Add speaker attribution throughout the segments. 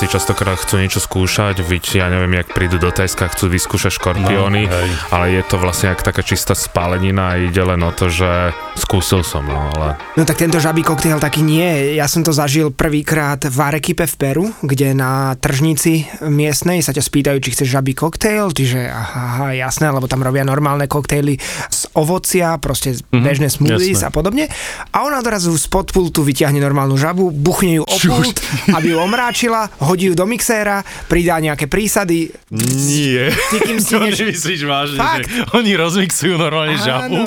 Speaker 1: Slováci častokrát chcú niečo skúšať, viď, ja neviem, jak prídu do Tajska, chcú vyskúšať škorpióny,
Speaker 2: No, hej.
Speaker 1: ale je to vlastne jak taká čistá spálenina a ide len o to, že skúsil som, no ale
Speaker 3: No tak tento žabý koktejl taký nie. Ja som to zažil prvýkrát v Arequipe v Peru, kde na tržnici miestnej sa ťa spýtajú, či chceš žabý koktejl, čiže aha, aha, jasné, lebo tam robia normálne koktejly z ovocia, proste mm-hmm, bežné smoothies
Speaker 2: jasné.
Speaker 3: a podobne. A ona odrazu spod pultu vyťahne normálnu žabu, buchne ju o pult, aby ju omráčila, hodí ju do mixéra, pridá nejaké prísady.
Speaker 2: Nie.
Speaker 3: Ty kým si
Speaker 2: to nemyslíš vážne,
Speaker 3: Fakt?
Speaker 2: že oni rozmixujú normálne
Speaker 3: Áno.
Speaker 2: žabu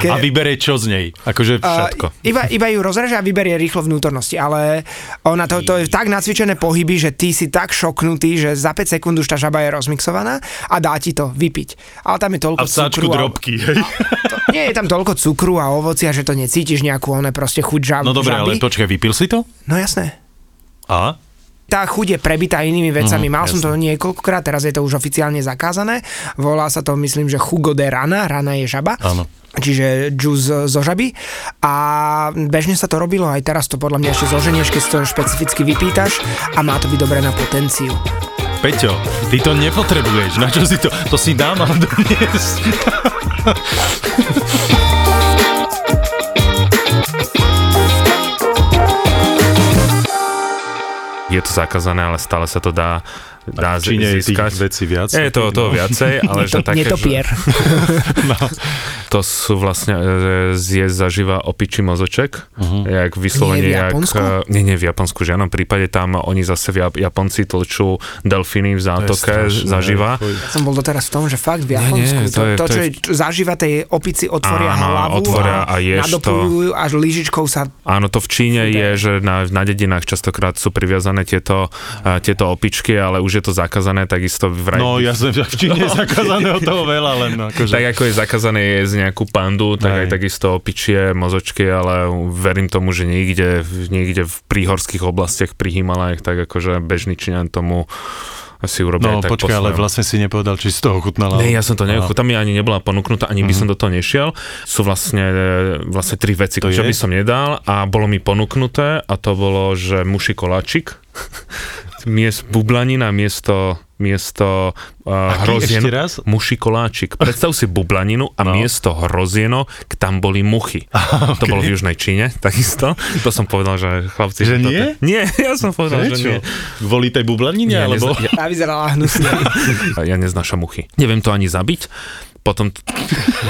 Speaker 3: Ke-
Speaker 2: a vyberie čo z nej. Akože
Speaker 3: A
Speaker 2: všetko.
Speaker 3: iba, iba ju rozreže a vyberie rýchlo vnútornosti, ale ona to, to je tak nacvičené pohyby, že ty si tak šoknutý, že za 5 sekúnd už tá žaba je rozmixovaná a dá ti to vypiť. Ale tam je toľko
Speaker 2: A
Speaker 3: cukru.
Speaker 2: drobky, hej.
Speaker 3: To, nie je tam toľko cukru a ovocia, že to necítiš nejakú one proste chuť žab,
Speaker 2: No dobre, ale počkaj, vypil si to?
Speaker 3: No jasné.
Speaker 2: A?
Speaker 3: Tá chuť je prebitá inými vecami.
Speaker 2: Mhm,
Speaker 3: Mal som
Speaker 2: jasné.
Speaker 3: to niekoľkokrát, teraz je to už oficiálne zakázané. Volá sa to, myslím, že jugo de rana. Rana je žaba.
Speaker 2: Áno.
Speaker 3: čiže džús zo žaby a bežne sa to robilo, aj teraz to podľa mňa ešte zoženieš, keď si to špecificky vypýtaš a má to byť dobré na potenciu.
Speaker 2: Peťo, ty to nepotrebuješ. Na čo si to? To si dám a doniesť.
Speaker 1: je to zakázané, ale stále sa to dá, dá
Speaker 2: nie je tých
Speaker 1: získať.
Speaker 2: vecí viac?
Speaker 1: Je to, to viacej, ale že také,
Speaker 3: Netopier.
Speaker 1: že to sú vlastne e, zjesť zaživa opičí mozoček, uh-huh. jak vyslovene,
Speaker 3: Nie v
Speaker 1: jak...
Speaker 3: Japonsku?
Speaker 1: e, Nie, nie, v Japonsku, v žiadnom prípade, tam oni zase v Jap- Japonci tlčú delfíny v zátoke
Speaker 2: strašné,
Speaker 1: zaživa.
Speaker 2: fuj.
Speaker 3: Ja som bol doteraz v tom, že fakt v
Speaker 1: Nie, nie,
Speaker 3: Japonsku,
Speaker 1: to
Speaker 3: to,
Speaker 1: je-
Speaker 3: to,
Speaker 1: to
Speaker 3: čo
Speaker 1: je-
Speaker 3: je zažíva tej opici otvoria
Speaker 1: Áno,
Speaker 3: hlavu
Speaker 1: otvoria a ješ to.
Speaker 3: nadopujú až lyžičkou sa
Speaker 1: Áno, to v Číne je, že na, na dedinách častokrát sú priviazané tieto, uh, tieto opičky, ale už je to zakázané, takisto vraj...
Speaker 2: No, ja som v Číne je zakázané od toho veľa, len akože...
Speaker 1: Tak ako je zakázané jesť nejakú pandu, tak
Speaker 2: Hej.
Speaker 1: aj takisto opičie, mozočky, ale verím tomu, že niekde, niekde v príhorských oblastiach pri Himalajach, tak akože bežný Číňan tomu asi urobia
Speaker 2: No,
Speaker 1: aj tak
Speaker 2: počkaj,
Speaker 1: po
Speaker 2: ale vlastne si nepovedal, či si to ochutnala.
Speaker 1: Nie, ja som to neochutnal, tam mi ani nebola ponúknutá, ani by
Speaker 2: Mhm.
Speaker 1: som do toho nešiel. Sú vlastne, e, vlastne tri veci,
Speaker 2: To
Speaker 1: čo
Speaker 2: je?
Speaker 1: by som nedal a bolo mi ponúknuté a to bolo, že muši koláčik, miest bublanina miesto, miesto uh,
Speaker 2: Aký?
Speaker 1: hrozieno.
Speaker 2: Ešte raz?
Speaker 1: Muši koláčik. Predstav si bublaninu a
Speaker 2: No.
Speaker 1: miesto hrozienok tam boli muchy. To bolo v Južnej Číne, takisto. To som povedal, že chlapci...
Speaker 2: Že nie?
Speaker 1: Nie, ja som povedal, že
Speaker 2: Prečo?
Speaker 1: nie.
Speaker 2: Kvôli tej bublanine,
Speaker 1: Ja,
Speaker 2: alebo...
Speaker 1: nezna- ja,
Speaker 3: a vyzerala hnusne.
Speaker 1: ja neznášam muchy. Neviem to ani zabiť. Potom, t-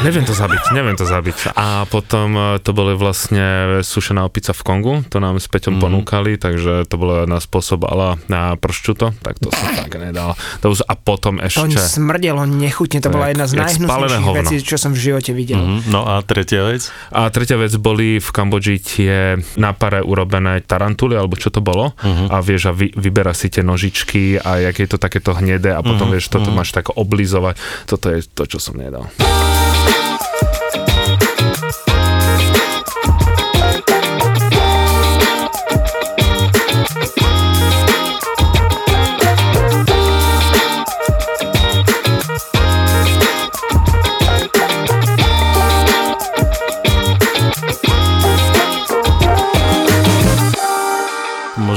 Speaker 1: neviem to zabiť, neviem to zabiť. A potom e, to boli vlastne sušená opica v Kongu, to nám s Peťom mm. ponúkali, takže to bolo na spôsob ala na prščuto, tak to som tak nedal. To už, a potom
Speaker 3: To
Speaker 1: ešte...
Speaker 3: smrdelo nechutne, to
Speaker 1: To
Speaker 3: bola
Speaker 1: je
Speaker 3: jedna z najhnusnejších vecí, čo som v živote videl.
Speaker 2: Mhm, No a tretia vec?
Speaker 1: A tretia vec boli v Kambodži tie na pare urobené tarantuly, alebo čo to bolo.
Speaker 2: Mhm.
Speaker 1: A vieš, a vy, vyberá si tie nožičky a jak je to takéto hnedé a potom
Speaker 2: Mhm,
Speaker 1: vieš, toto
Speaker 2: mhm.
Speaker 1: máš tak oblizovať. Toto je to, čo som nedal.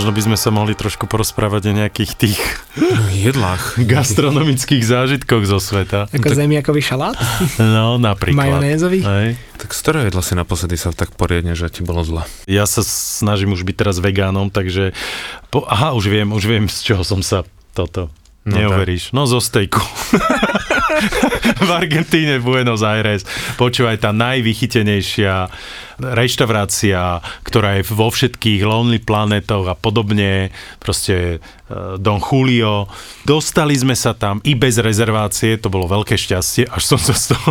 Speaker 2: Možno by sme sa mohli trošku porozprávať o nejakých tých
Speaker 1: Jedlách.
Speaker 2: gastronomických zážitkoch zo sveta.
Speaker 3: Ako zemiakový šalát,
Speaker 2: No, napríklad.
Speaker 3: majonézový.
Speaker 2: Hej.
Speaker 1: Tak z ktorého jedla si naposledy sa tak poriadne, že ti bolo zle?
Speaker 2: Ja sa snažím už byť teraz vegánom, takže... Po, aha, už viem, už viem, z čoho som sa toto...
Speaker 1: No
Speaker 2: No Neuveríš. No zo stejku. v Argentíne, Buenos Aires. Počúvaj, tá najvychytenejšia reštaurácia, ktorá je vo všetkých Lonely Planetoch a podobne, proste eh, Don Julio. Dostali sme sa tam i bez rezervácie, to bolo veľké šťastie, až som sa z toho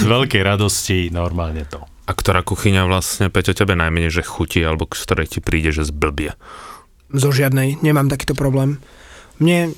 Speaker 2: z veľkej radosti normálne to.
Speaker 1: A ktorá kuchyňa vlastne, Peťo, tebe najmenej, že chutí, alebo z ktorej ti príde, že zblbie?
Speaker 3: Zo žiadnej, nemám takýto problém. Mne,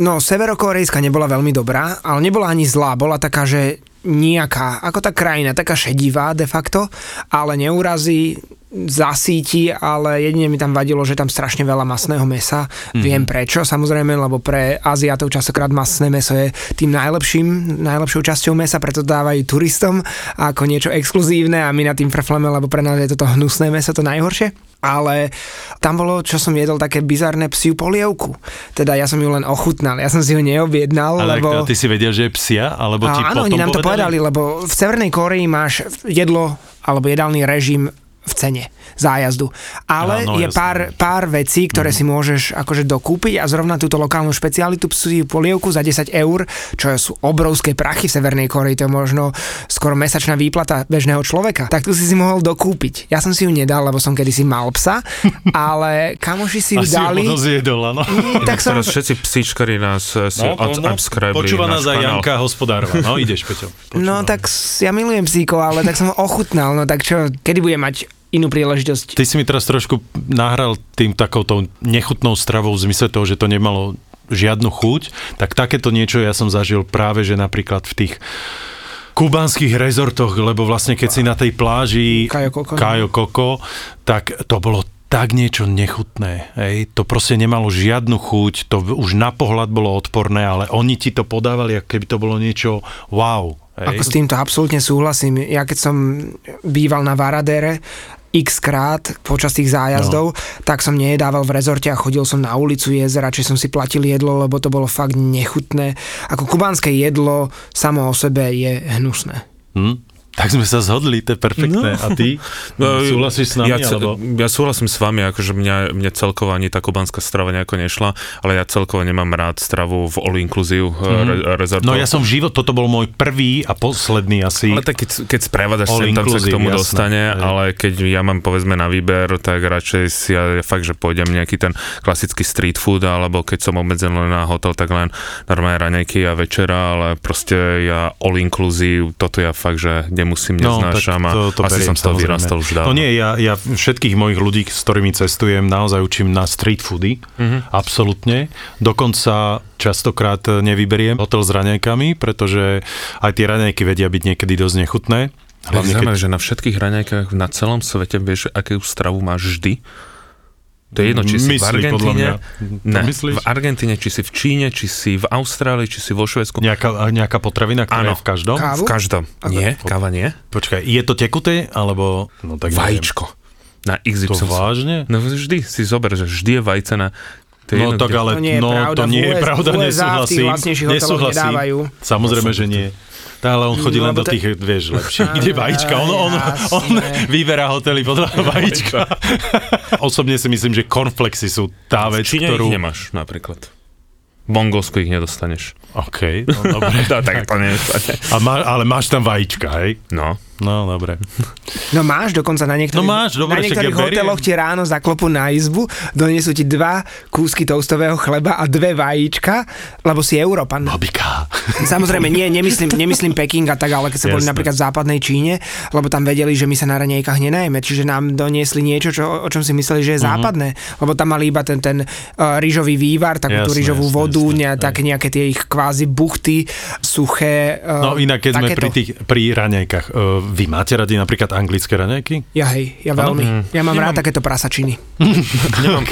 Speaker 3: no, severokorejská nebola veľmi dobrá, ale nebola ani zlá, bola taká, že nejaká, ako tá krajina, taká šedivá de facto, ale neurazí, zasíti, ale jedine mi tam vadilo, že tam strašne veľa masného mesa. Mm-hmm. Viem prečo, samozrejme, lebo pre Aziatov častokrát masné meso je tým najlepším, najlepšou časťou mesa, preto dávajú turistom ako niečo exkluzívne a my na tým frfleme, lebo pre nás je toto hnusné meso to najhoršie ale tam bolo, čo som jedol, také bizarné psiu polievku. Teda ja som ju len ochutnal, ja som si ju neobjednal,
Speaker 2: Ale
Speaker 3: lebo...
Speaker 2: ty si vedel, že je psia? Alebo ti
Speaker 3: Áno,
Speaker 2: potom
Speaker 3: oni nám to povedali, lebo v Severnej Koreji máš jedlo alebo jedálny režim v cene zájazdu. Ale
Speaker 2: Áno,
Speaker 3: je
Speaker 2: jasné.
Speaker 3: pár, pár vecí, ktoré si môžeš akože dokúpiť a zrovna túto lokálnu špecialitu psú polievku za 10 eur, čo sú obrovské prachy v Severnej Koreji, to je možno skoro mesačná výplata bežného človeka. Tak tu si si mohol dokúpiť. Ja som si ju nedal, lebo som kedysi mal psa, ale kamoši si ju
Speaker 2: si ju
Speaker 3: dali.
Speaker 2: potom zjedol, áno.
Speaker 3: tak som,
Speaker 1: Teraz všetci psíčkari nás eh, si
Speaker 2: No,
Speaker 1: no,
Speaker 2: no,
Speaker 1: unsubscribili
Speaker 2: Počúva nás aj. Janka Hospodárova. No ideš, Peťo.
Speaker 3: no
Speaker 2: Počúvam.
Speaker 3: tak s- ja milujem psíkov, ale tak som ho ochutnal, no tak čo, kedy bude mať inú príležitosť?
Speaker 2: Ty si mi teraz trošku nahral tým takouto nechutnou stravou v zmysle toho, že to nemalo žiadnu chuť, tak takéto niečo ja som zažil práve, že napríklad v tých kubánskych rezortoch, lebo vlastne keď si na tej pláži
Speaker 3: Coco.
Speaker 2: Cayo Coco, tak to bolo tak niečo nechutné. Hej. To proste nemalo žiadnu chuť, to už na pohľad bolo odporné, ale oni ti to podávali, ako keby to bolo niečo wow. Hej.
Speaker 3: Ako s týmto absolútne súhlasím. Ja keď som býval na Varadere x krát počas tých zájazdov, no. tak som nejedával v rezorte a chodil som na ulicu jesť, radšej som si platil jedlo, lebo to bolo fakt nechutné. Ako kubánske jedlo samo o sebe je hnusné.
Speaker 2: Hm? Tak sme sa zhodli, to je perfektné. No. A ty?
Speaker 1: No,
Speaker 2: Súhlasíš s nami?
Speaker 1: ja,
Speaker 2: alebo?
Speaker 1: ja súhlasím s vami, akože mňa, mňa celkovo ani tá kubanská strava nejako nešla, ale ja celkovo nemám rád stravu v all inclusive mm-hmm. re, rezortov.
Speaker 2: No ja som v život, toto bol môj prvý a posledný asi.
Speaker 1: Ale tak keď, keď sprevádzaš sem tam sa k tomu
Speaker 2: jasné.
Speaker 1: dostane,
Speaker 2: Hej.
Speaker 1: ale keď ja mám povedzme na výber, tak radšej si ja, ja fakt, že pôjdem nejaký ten klasický street food, alebo keď som obmedzený len na hotel, tak len normálne raňajky a večera, ale proste ja all inclusive, toto ja fakt, že nemusím, neznášam a asi
Speaker 2: beriem,
Speaker 1: som z toho vyrastal už dávno.
Speaker 2: No nie, ja, ja všetkých mojich ľudí, s ktorými cestujem, naozaj učím na street foody.
Speaker 1: Mhm.
Speaker 2: Absolútne. Dokonca častokrát nevyberiem hotel s raňajkami, pretože aj tie raňajky vedia byť niekedy dosť nechutné.
Speaker 1: Hlavne
Speaker 2: Hlavne keď...
Speaker 1: že na všetkých raňajkách na celom svete vieš, akú stravu máš vždy. To je jedno, či si v
Speaker 2: Myslí, podľa
Speaker 1: Argentíne,
Speaker 2: mňa. To
Speaker 1: ne,
Speaker 2: myslíš?
Speaker 1: v Argentíne, či si v Číne, či si v Austrálii, či si vo Švedsku.
Speaker 2: Nejaká, nejaká potravina, ktorá
Speaker 1: Áno.
Speaker 2: je v každom?
Speaker 3: Kávu?
Speaker 1: V každom. Nie, káva nie.
Speaker 2: Počkaj, je to tekuté, alebo... No, tak neviem.
Speaker 1: Vajíčko. Na
Speaker 2: To
Speaker 1: XY.
Speaker 2: vážne?
Speaker 1: No vždy si zober, že vždy je vajce na... To je
Speaker 2: No
Speaker 1: jedno,
Speaker 2: tak ale
Speaker 3: To nie je
Speaker 2: no,
Speaker 3: pravda.
Speaker 2: to
Speaker 3: V
Speaker 2: nie je pravda,
Speaker 3: v v
Speaker 2: nesúhlasím.
Speaker 3: hoteloch
Speaker 2: Nesúhlasím.
Speaker 3: nedávajú.
Speaker 2: Samozrejme, že nie. Tá, ale on chodí
Speaker 3: No,
Speaker 2: len do tých, vieš, lepších, kde vajíčka. On, on, on vyberá hotely podľa vajíčka. Osobne si myslím, že cornflakesy sú tá vec,
Speaker 1: Číne
Speaker 2: ktorú...
Speaker 1: ich nemáš napríklad. V Mongolsku ich nedostaneš.
Speaker 2: OK, no dobre.
Speaker 1: No, tak to nedostane.
Speaker 2: A má, ale máš tam vajíčka, hej?
Speaker 1: No.
Speaker 2: No, dobre.
Speaker 3: No máš dokonca na niektorých,
Speaker 2: No máš, dobre,
Speaker 3: na niektorých hoteloch ti ráno zaklopú na izbu, donesú ti dva kúsky toastového chleba a dve vajíčka, lebo si Európan.
Speaker 2: Babika.
Speaker 3: Samozrejme, nie, nemyslím, nemyslím Peking a tak, ale keď sa boli napríklad v západnej Číne, lebo tam vedeli, že my sa na ranejkách nenajeme, čiže nám doniesli niečo, čo, o čom si mysleli, že je
Speaker 2: Mhm.
Speaker 3: západné, lebo tam mali iba ten, ten uh, rýžový vývar, takú tú
Speaker 2: Jasné,
Speaker 3: rýžovú
Speaker 2: jasné,
Speaker 3: vodu,
Speaker 2: jasné,
Speaker 3: ne, také nejaké tie ich kvázi buchty, suché. Uh,
Speaker 2: No inak, keď sme
Speaker 3: takéto.
Speaker 2: pri, tých, pri raňajkách, uh, vy máte radi napríklad anglické raňajky?
Speaker 3: Ja hej, ja veľmi. Ja mám rád takéto prasačiny.
Speaker 1: Nemám,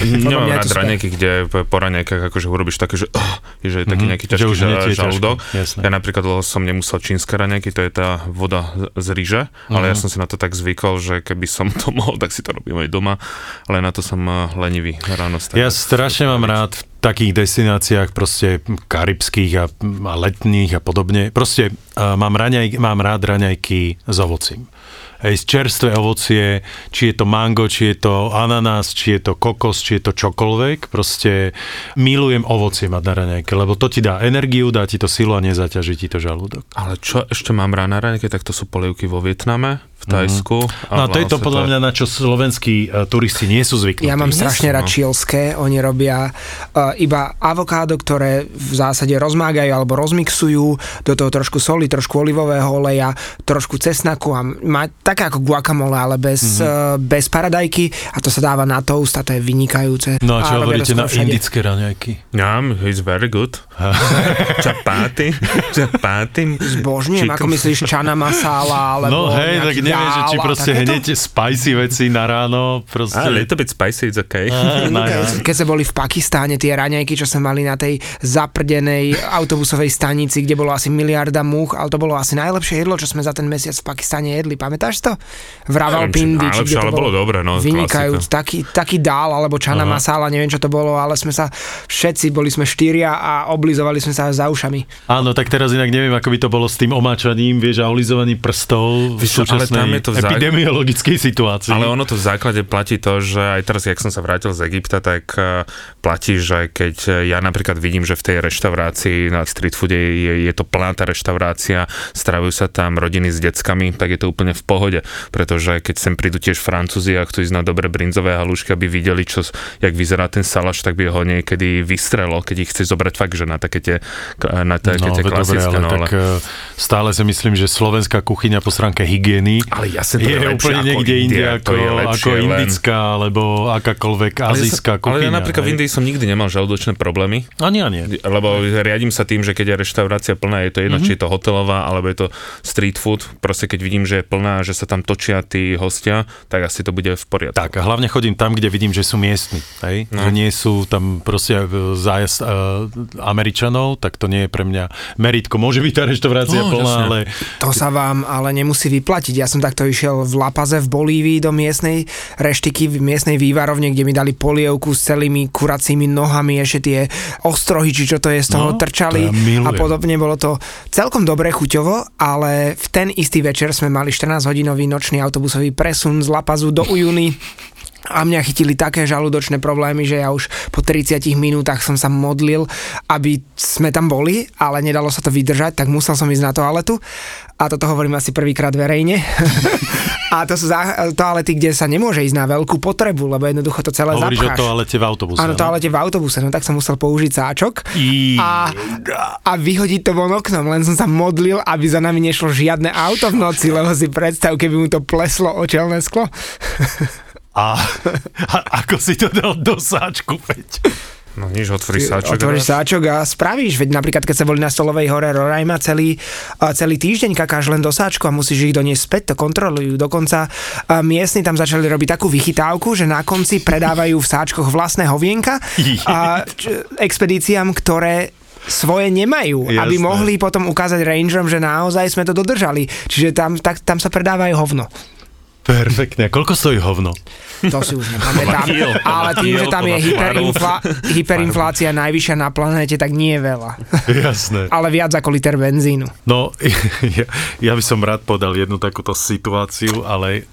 Speaker 1: rád raňajky, kde po- raňajkách akože urobíš také, že, oh, že je taký nejaký
Speaker 2: Mhm. Že
Speaker 1: ťažký
Speaker 2: už
Speaker 1: ža-
Speaker 2: je
Speaker 1: žalúdok. Ja napríklad som nemusel čínske raňajky, to je tá voda z- ríže, ale
Speaker 2: Mhm.
Speaker 1: ja som si na to tak zvykol, že keby som to mohol, tak si to robím aj doma, ale na to som eh, lenivý ráno stať.
Speaker 2: Ja strašne mám rád v takých destináciách proste karibských a, a letných a podobne. Proste uh, mám, raňaj, mám rád raňajky s ovocím. Hej, čerstvé ovocie, či je to mango, či je to ananás, či je to kokos, či je to čokoľvek. Proste milujem ovocie mať na raňajke, lebo to ti dá energiu, dá ti to silu a nezaťaží ti to žalúdok.
Speaker 1: Ale čo ešte mám rád na raňajke, tak to sú polievky vo Vietname, v Tajsku.
Speaker 2: No a to je to podľa mňa, na čo slovenskí uh, turisti nie sú zvyknutí.
Speaker 3: Ja mám strašne
Speaker 1: sú,
Speaker 3: rád
Speaker 1: no.
Speaker 3: čilské, oni robia uh, iba avokádo, ktoré v zásade rozmágajú alebo rozmixujú, do toho trošku soli, trošku olivového oleja, trošku cesnaku a má také ako guacamole, ale bez, mm-hmm. bez paradajky a to sa dáva na toast a to je vynikajúce.
Speaker 2: No a čo
Speaker 3: to
Speaker 2: hovoríte na
Speaker 3: všade.
Speaker 2: indické raňajky?
Speaker 1: Yeah, it's very good. Čapáty, čapáty.
Speaker 3: Zbožňujem, ako myslíš, čana masála, alebo
Speaker 2: No hej, tak neviem, že či
Speaker 3: a
Speaker 2: proste hneď spicy veci na ráno, proste...
Speaker 1: A little bit spicy, it's okay.
Speaker 2: No.
Speaker 3: Keď sme boli v Pakistáne, tie raňajky, čo sme mali na tej zaprdenej autobusovej stanici, kde bolo asi miliarda múch, ale to bolo asi najlepšie jedlo, čo sme za ten mesiac v Pakistáne jedli. Pamätáš to? V
Speaker 1: Neviem, či
Speaker 3: či
Speaker 1: najlepšie,
Speaker 3: kde to
Speaker 1: ale bolo dobre, no,
Speaker 3: Vynikajúc, taký, taký dál, alebo čana
Speaker 2: Aha.
Speaker 3: masála, neviem čo to bolo, ale sme sa všetci, boli sme štyria a oblizovali sme sa za ušami.
Speaker 2: Áno, tak teraz inak neviem, ako by to bolo s tým omáčaním, vieš, a olizovaním prstov v
Speaker 1: čo, ale
Speaker 2: súčasnej
Speaker 1: tam je to v zá-
Speaker 2: epidemiologickej situácii.
Speaker 1: Ale ono to v základe platí to, že aj teraz, jak som sa vrátil z Egypta, tak eh, platí, že keď eh, ja napríklad vidím, že v tej reštaurácii na street foode je, je to plná tá reštaurácia, stravujú sa tam rodiny s deckami, tak je to úplne v pohode, pretože keď sem prídu tiež Francúzi a chcú ísť na dobré brinzové halušky, aby videli, čo, jak vyzerá ten salaš, tak by ho niekedy vystrelo, keď ich chce zobrať fakt, že na také tie, na také
Speaker 2: No,
Speaker 1: tie
Speaker 2: veď dobre,
Speaker 1: klasické,
Speaker 2: ale
Speaker 1: no,
Speaker 2: tak e, stále si myslím, že slovenská kuchyňa po stránke hygieny
Speaker 1: Ale to
Speaker 2: je,
Speaker 1: je
Speaker 2: úplne niekde inde ako,
Speaker 1: je lepšie,
Speaker 2: ako
Speaker 1: len-
Speaker 2: indická alebo akákoľvek
Speaker 1: ale,
Speaker 2: azijská
Speaker 1: ja som,
Speaker 2: kuchyňa.
Speaker 1: ale ja napríklad v
Speaker 2: hej.
Speaker 1: Indii som nikdy nemal žalúdočné problémy,
Speaker 2: Ani, ani.
Speaker 1: lebo riadím sa tým, že keď je reštaurácia plná, je to jedno,
Speaker 2: Mhm.
Speaker 1: mm-hmm. či je to hotelová, alebo je to street food, proste keď vidím, že je plná, že sa tam točia tí hostia, tak asi to bude v poriadku.
Speaker 2: Tak a hlavne chodím tam, kde vidím, že sú miestni. Hej? No. Že nie sú tam proste e, zájazd uh, Američanov, tak to nie je pre mňa meritko. Môže byť tá reštaurácia
Speaker 1: No,
Speaker 2: plná,
Speaker 1: jasne.
Speaker 2: ale
Speaker 3: To sa vám ale nemusí vyplatiť. Ja som takto išiel v Lapaze v Bolívii do miestnej reštiky, v miestnej vývarovne, kde mi dali polievku s celými kuracími nohami, ešte tie ostrohy, či čo to je, z toho
Speaker 2: No,
Speaker 3: trčali
Speaker 2: to ja
Speaker 3: a podobne. Bolo to celkom dobre chuťovo, ale v ten istý večer sme mali 14-hodinový nočný autobusový presun z Lapazu do Ujuny. A mňa chytili také žalúdočné problémy, že ja už po 30 minútach som sa modlil, aby sme tam boli, ale nedalo sa to vydržať, tak musel som ísť na toaletu. A toto hovorím asi prvýkrát verejne. a to sú zá- toalety, kde sa nemôže ísť na veľkú potrebu, lebo jednoducho to celé
Speaker 2: hovoríš o
Speaker 3: zapcháš.
Speaker 2: toalete v autobuse.
Speaker 3: Áno,
Speaker 2: no?
Speaker 3: toalete v autobuse, no tak som musel použiť sáčok
Speaker 2: I...
Speaker 3: a, a vyhodiť to von oknom, len som sa modlil, aby za nami nešlo žiadne auto v noci, lebo si predstav, keby mu to pleslo o čelné sklo.
Speaker 2: A, a ako si to dal do sáčku, Peť?
Speaker 1: No nič, otvoríš sáčok.
Speaker 3: Otvoríš sáčok a spravíš, veď napríklad keď sa boli na Stolovej hore Rorajma celý, celý týždeň kakáš len do sáčku a musíš ich doniesť späť, to kontrolujú. Dokonca miestni tam začali robiť takú vychytávku, že na konci predávajú v sáčkoch vlastné hovienka a č- expedíciám, ktoré svoje nemajú,
Speaker 2: Jasné.
Speaker 3: aby mohli potom ukázať rangerom, že naozaj sme to dodržali. Čiže tam, tak, tam sa predávajú hovno.
Speaker 2: Perfektne. Koľko stojí hovno?
Speaker 3: To si už nepamätám. Ale tým, že tam je hyperinfla- hyperinflácia najvyššia na planéte, tak nie je veľa.
Speaker 2: Jasné.
Speaker 3: Ale viac ako liter benzínu.
Speaker 2: No, ja, ja by som rád podal jednu takúto situáciu, ale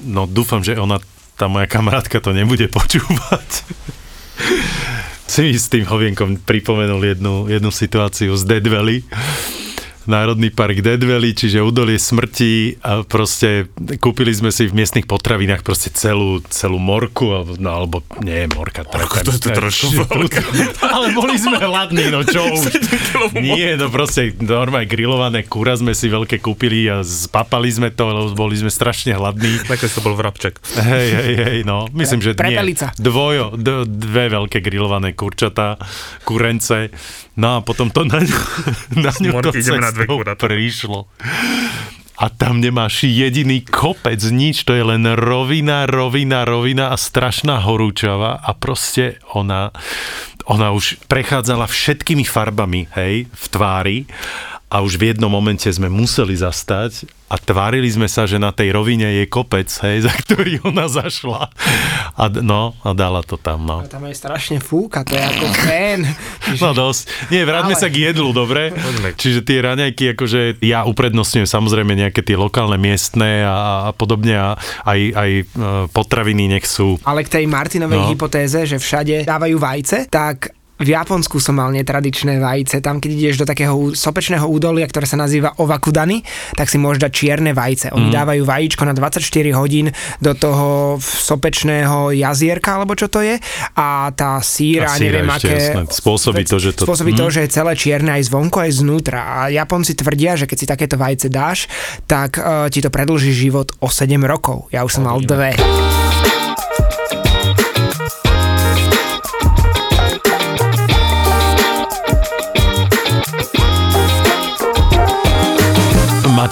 Speaker 2: no dúfam, že ona, tá moja kamarátka to nebude počúvať. Si mi s tým hovienkom pripomenul jednu, jednu situáciu z Dead Valley. Národný park Dead Valley, čiže údolie smrti a proste kúpili sme si v miestnych potravinách proste celú, celú morku, alebo, no, alebo nie, morka,
Speaker 1: Morka, to je to trošku.
Speaker 2: Ale boli sme hladní, no čo už. Nie, no proste normálne grillované kúra sme si veľké kúpili a spapali sme to, lebo boli sme strašne hladní.
Speaker 1: Nakoniec to bol vrabček.
Speaker 2: Hej, hej, hej, no. Myslím, že nie. Dvojo, d- dve veľké grillované kurčatá, kurence. No a potom to na ňu, na ňu to
Speaker 1: morky ideme na kuratá.
Speaker 2: prišlo. A tam nemáš jediný kopec, nič, to je len rovina, rovina, rovina a strašná horúčava a proste ona, ona už prechádzala všetkými farbami, hej, v tvári a už v jednom momente sme museli zastať a tvárili sme sa, že na tej rovine je kopec, hej, za ktorý ona zašla. A, no, a dala to tam, no.
Speaker 3: A tam je strašne fúka, to je ako fén.
Speaker 2: No dosť. Nie, vráťme
Speaker 3: Ale-
Speaker 2: sa k jedlu, dobre?
Speaker 1: Poďme.
Speaker 2: Čiže tie raňajky, akože ja uprednostňujem samozrejme nejaké tie lokálne miestne a, a podobne a aj, aj e, potraviny nech sú.
Speaker 3: Ale k tej Martinovej
Speaker 2: No.
Speaker 3: no. hypotéze, že všade dávajú vajce, tak v Japonsku som mal netradičné vajce. Tam, keď ideš do takého sopečného údolia, ktoré sa nazýva Ovakudani, tak si môžeš dať čierne vajce. Oni mm. dávajú vajíčko na 24 hodín do toho sopečného jazierka, alebo čo to je. A tá síra,
Speaker 2: A síra
Speaker 3: neviem aké...
Speaker 2: jasné. Spôsobí to, že to-
Speaker 3: Spôsobí to,
Speaker 2: Mhm.
Speaker 3: že je celé čierne aj zvonku, aj znútra. A Japonci tvrdia, že keď si takéto vajce dáš, tak uh, ti to predlží život o 7 rokov. Ja už som mal dve.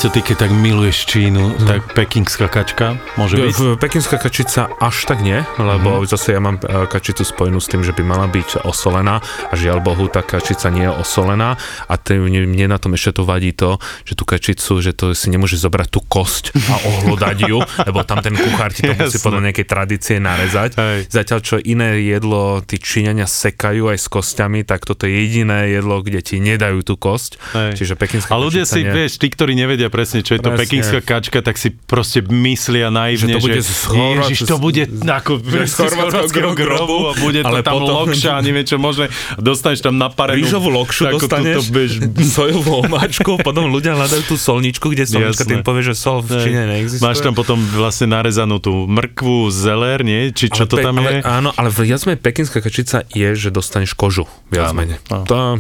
Speaker 2: Maťo, ty keď tak miluješ Čínu, tak pekingská kačka môže byť?
Speaker 1: V pekinská kačica až tak nie, lebo mm. zase ja mám e, kačicu spojenú s tým, že by mala byť osolená a žiaľ Bohu, tá kačica nie je osolená a tý, mne, na tom ešte to vadí to, že tú kačicu, že to si nemôže zobrať tú kosť a ohlodať ju, lebo tam ten kuchár ti to musí
Speaker 2: Jasné.
Speaker 1: podľa nejakej tradície narezať.
Speaker 2: Hej.
Speaker 1: Zatiaľ čo iné jedlo tí Číňania sekajú aj s kostiami, tak toto je jediné jedlo, kde ti nedajú tú kosť.
Speaker 2: Hej.
Speaker 1: Čiže pekinská
Speaker 2: A ľudia si,
Speaker 1: nie.
Speaker 2: vieš, tí, ktorí nevedia presne, čo je to
Speaker 1: Presne.
Speaker 2: pekingská kačka, tak si proste myslia naivne,
Speaker 1: Že to bude Chorvát-
Speaker 2: Ježiš, to bude ako
Speaker 1: z chorvátskeho grobu,
Speaker 2: a bude to
Speaker 1: ale
Speaker 2: tam
Speaker 1: potom-
Speaker 2: lokša neviem čo možné. Dostaneš tam naparenú
Speaker 1: Rýžovú lokšu dostaneš,
Speaker 2: bež-
Speaker 1: sojovú omáčku, potom ľudia hľadajú tú solničku, kde solnička tým povie, že sol v Číne neexistuje.
Speaker 2: Máš tam potom vlastne narezanú tú mrkvu, zeler, nie? Či čo
Speaker 1: Ale
Speaker 2: to
Speaker 1: pe-
Speaker 2: tam
Speaker 1: ale,
Speaker 2: je?
Speaker 1: Áno, ale viac menej pekinská kačica je, že dostaneš kožu, viac menej. To,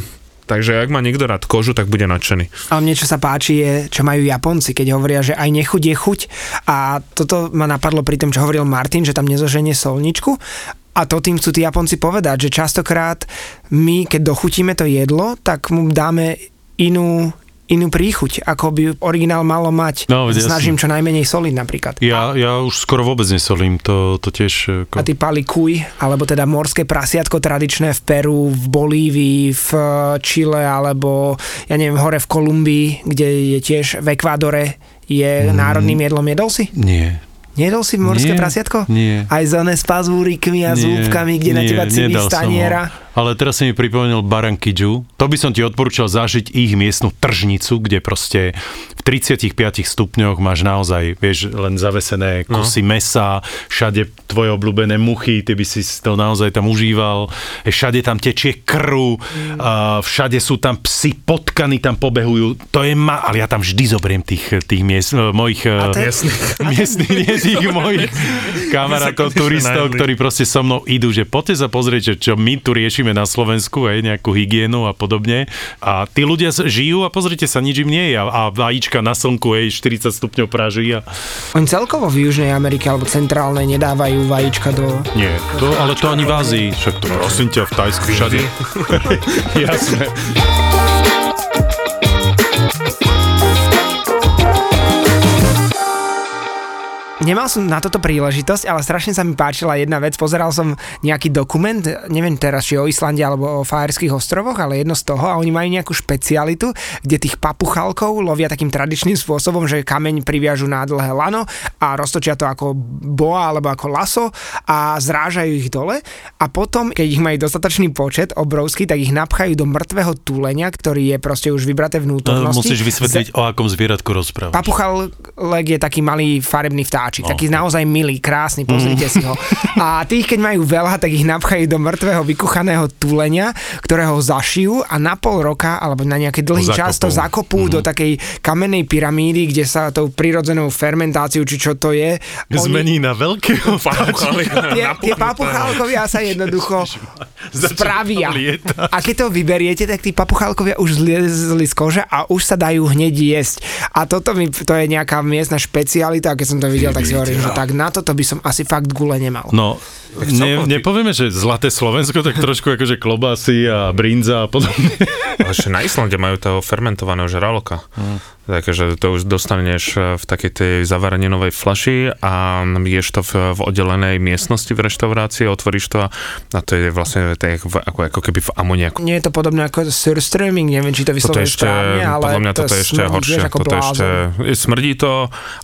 Speaker 1: takže ak má niekto rád kožu, tak bude nadšený.
Speaker 3: Ale mne čo sa páči je, čo majú Japonci, keď hovoria, že aj nechuť je chuť. A toto ma napadlo pri tom, čo hovoril Martin, že tam nezoženie solničku. A to tým chcú tí Japonci povedať, že častokrát my, keď dochutíme to jedlo, tak mu dáme inú inú príchuť, ako by originál malo mať.
Speaker 2: No,
Speaker 3: Snažím čo najmenej soliť napríklad.
Speaker 2: Ja, ja už skoro vôbec nesolím, to, to tiež...
Speaker 3: A
Speaker 2: Ako...
Speaker 3: ty pali kuj, alebo teda morské prasiatko tradičné v Peru, v Bolívii, v Čile, alebo ja neviem, hore v Kolumbii, kde je tiež v Ekvádore je
Speaker 2: Mm.
Speaker 3: národným jedlom. Jedol si?
Speaker 2: Nie.
Speaker 3: Nedol si morské
Speaker 2: Nie,
Speaker 3: prasiatko?
Speaker 2: nie.
Speaker 3: Aj zóne s pazúrikmi a
Speaker 2: Nie,
Speaker 3: zúbkami, kde na
Speaker 2: nie,
Speaker 3: teba civí
Speaker 2: nedal som ho. Ale teraz si mi pripomenul Barankidžu. To by som ti odporúčal zažiť ich miestnu tržnicu, kde proste v 35 stupňoch máš naozaj, vieš, len zavesené kusy no. mesa, všade tvoje obľúbené muchy, ty by si to naozaj tam užíval, E, všade tam tečie krv,
Speaker 3: Mm.
Speaker 2: a všade sú tam psy, potkany tam pobehujú, to je ma... Ale ja tam vždy zoberiem tých, tých miest, e, mojich...
Speaker 3: A to je-
Speaker 2: miestnych, nie tých mojich kamarátov, turistov, ktorí proste so mnou idú, že poďte sa pozrieť, že čo my tu riešime na Slovensku, aj nejakú hygienu a podobne. A tí ľudia žijú a pozrite sa, nič im nie je. A, a vajíčka na slnku, aj 40 stupňov praží a...
Speaker 3: Oni celkovo v Južnej Amerike alebo centrálnej nedávajú vajíčka do...
Speaker 2: Nie, to, ale to ani v Ázii. Však to prosím ťa v Tajsku všade. Jasné.
Speaker 3: Nemal som na toto príležitosť, ale strašne sa mi páčila jedna vec. Pozeral som nejaký dokument, neviem teraz, či o Islande alebo o Fajerských ostrovoch, ale jedno z toho a oni majú nejakú špecialitu, kde tých papuchalkov lovia takým tradičným spôsobom, že kameň priviažu na dlhé lano a roztočia to ako boa alebo ako laso a zrážajú ich dole a potom, keď ich majú dostatočný počet, obrovský, tak ich napchajú do mŕtvého túlenia, ktorý je proste už vybraté vnútornosti.
Speaker 2: Musíš vysvetliť, o akom zvieratku rozprávaš.
Speaker 3: Papuchalek je taký malý farebný vtáčik,
Speaker 2: No.
Speaker 3: taký naozaj milý, krásny, pozrite si ho. A tých, keď majú veľa, tak ich napchajú do mŕtvého vykuchaného túlenia, ktorého zašijú a na pol roka, alebo na nejaký dlhý
Speaker 2: Ho
Speaker 3: čas to zakopú
Speaker 2: zakopú.
Speaker 3: do takej kamennej pyramídy, kde sa tou prirodzenou fermentáciou, či čo to je,
Speaker 2: Zmení na veľkého
Speaker 3: tie, tie papuchálkovia sa jednoducho spravia. A keď to vyberiete, tak tí papuchálkovia už zliezli z kože a už sa dajú hneď jesť. A toto mi, to je nejaká miestna špecialita keď som to videl, tak si hovorím, že tak na toto by som asi fakt gule nemal.
Speaker 2: No, ne, nepovieme, že zlaté Slovensko, tak trošku akože klobásy a brinza a podobne.
Speaker 1: Ale na Islande majú toho fermentovaného žraloka.
Speaker 2: Hm.
Speaker 1: Takže to už dostaneš v takej tej zavareninovej flaši a ješ to v, v oddelenej miestnosti v reštaurácii, otvoríš to a, a to je vlastne to je v, ako, ako keby v amoniaku.
Speaker 3: Nie je to podobné ako surströmming, neviem, či to
Speaker 1: Toto
Speaker 3: vyslovujem
Speaker 1: je ešte,
Speaker 3: správne, ale
Speaker 1: podľa mňa
Speaker 3: to
Speaker 1: toto je ešte
Speaker 3: smrdí,
Speaker 1: horšie.
Speaker 3: ako
Speaker 1: Toto ešte, smrdí to,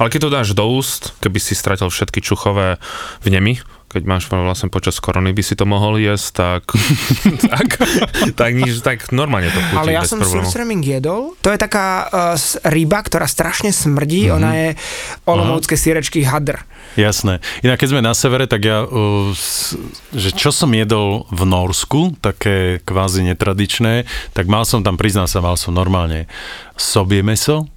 Speaker 1: ale keď to dáš do úst, keby si stratil všetky čuchové vnemy, keď máš vlastne počas korony by si to mohol jesť, tak, tak, tak, nič, tak normálne to chutí
Speaker 3: Ale ja som
Speaker 1: problémov.
Speaker 3: surströmming jedol. To je taká uh, ryba, ktorá strašne smrdí. Mm-hmm. Ona je olomoucké sírečky hadr.
Speaker 2: Jasné. Inak keď sme na severe, tak ja, uh, že čo som jedol v Norsku, také kvázi netradičné, tak mal som tam, priznám sa, mal som normálne sobie meso,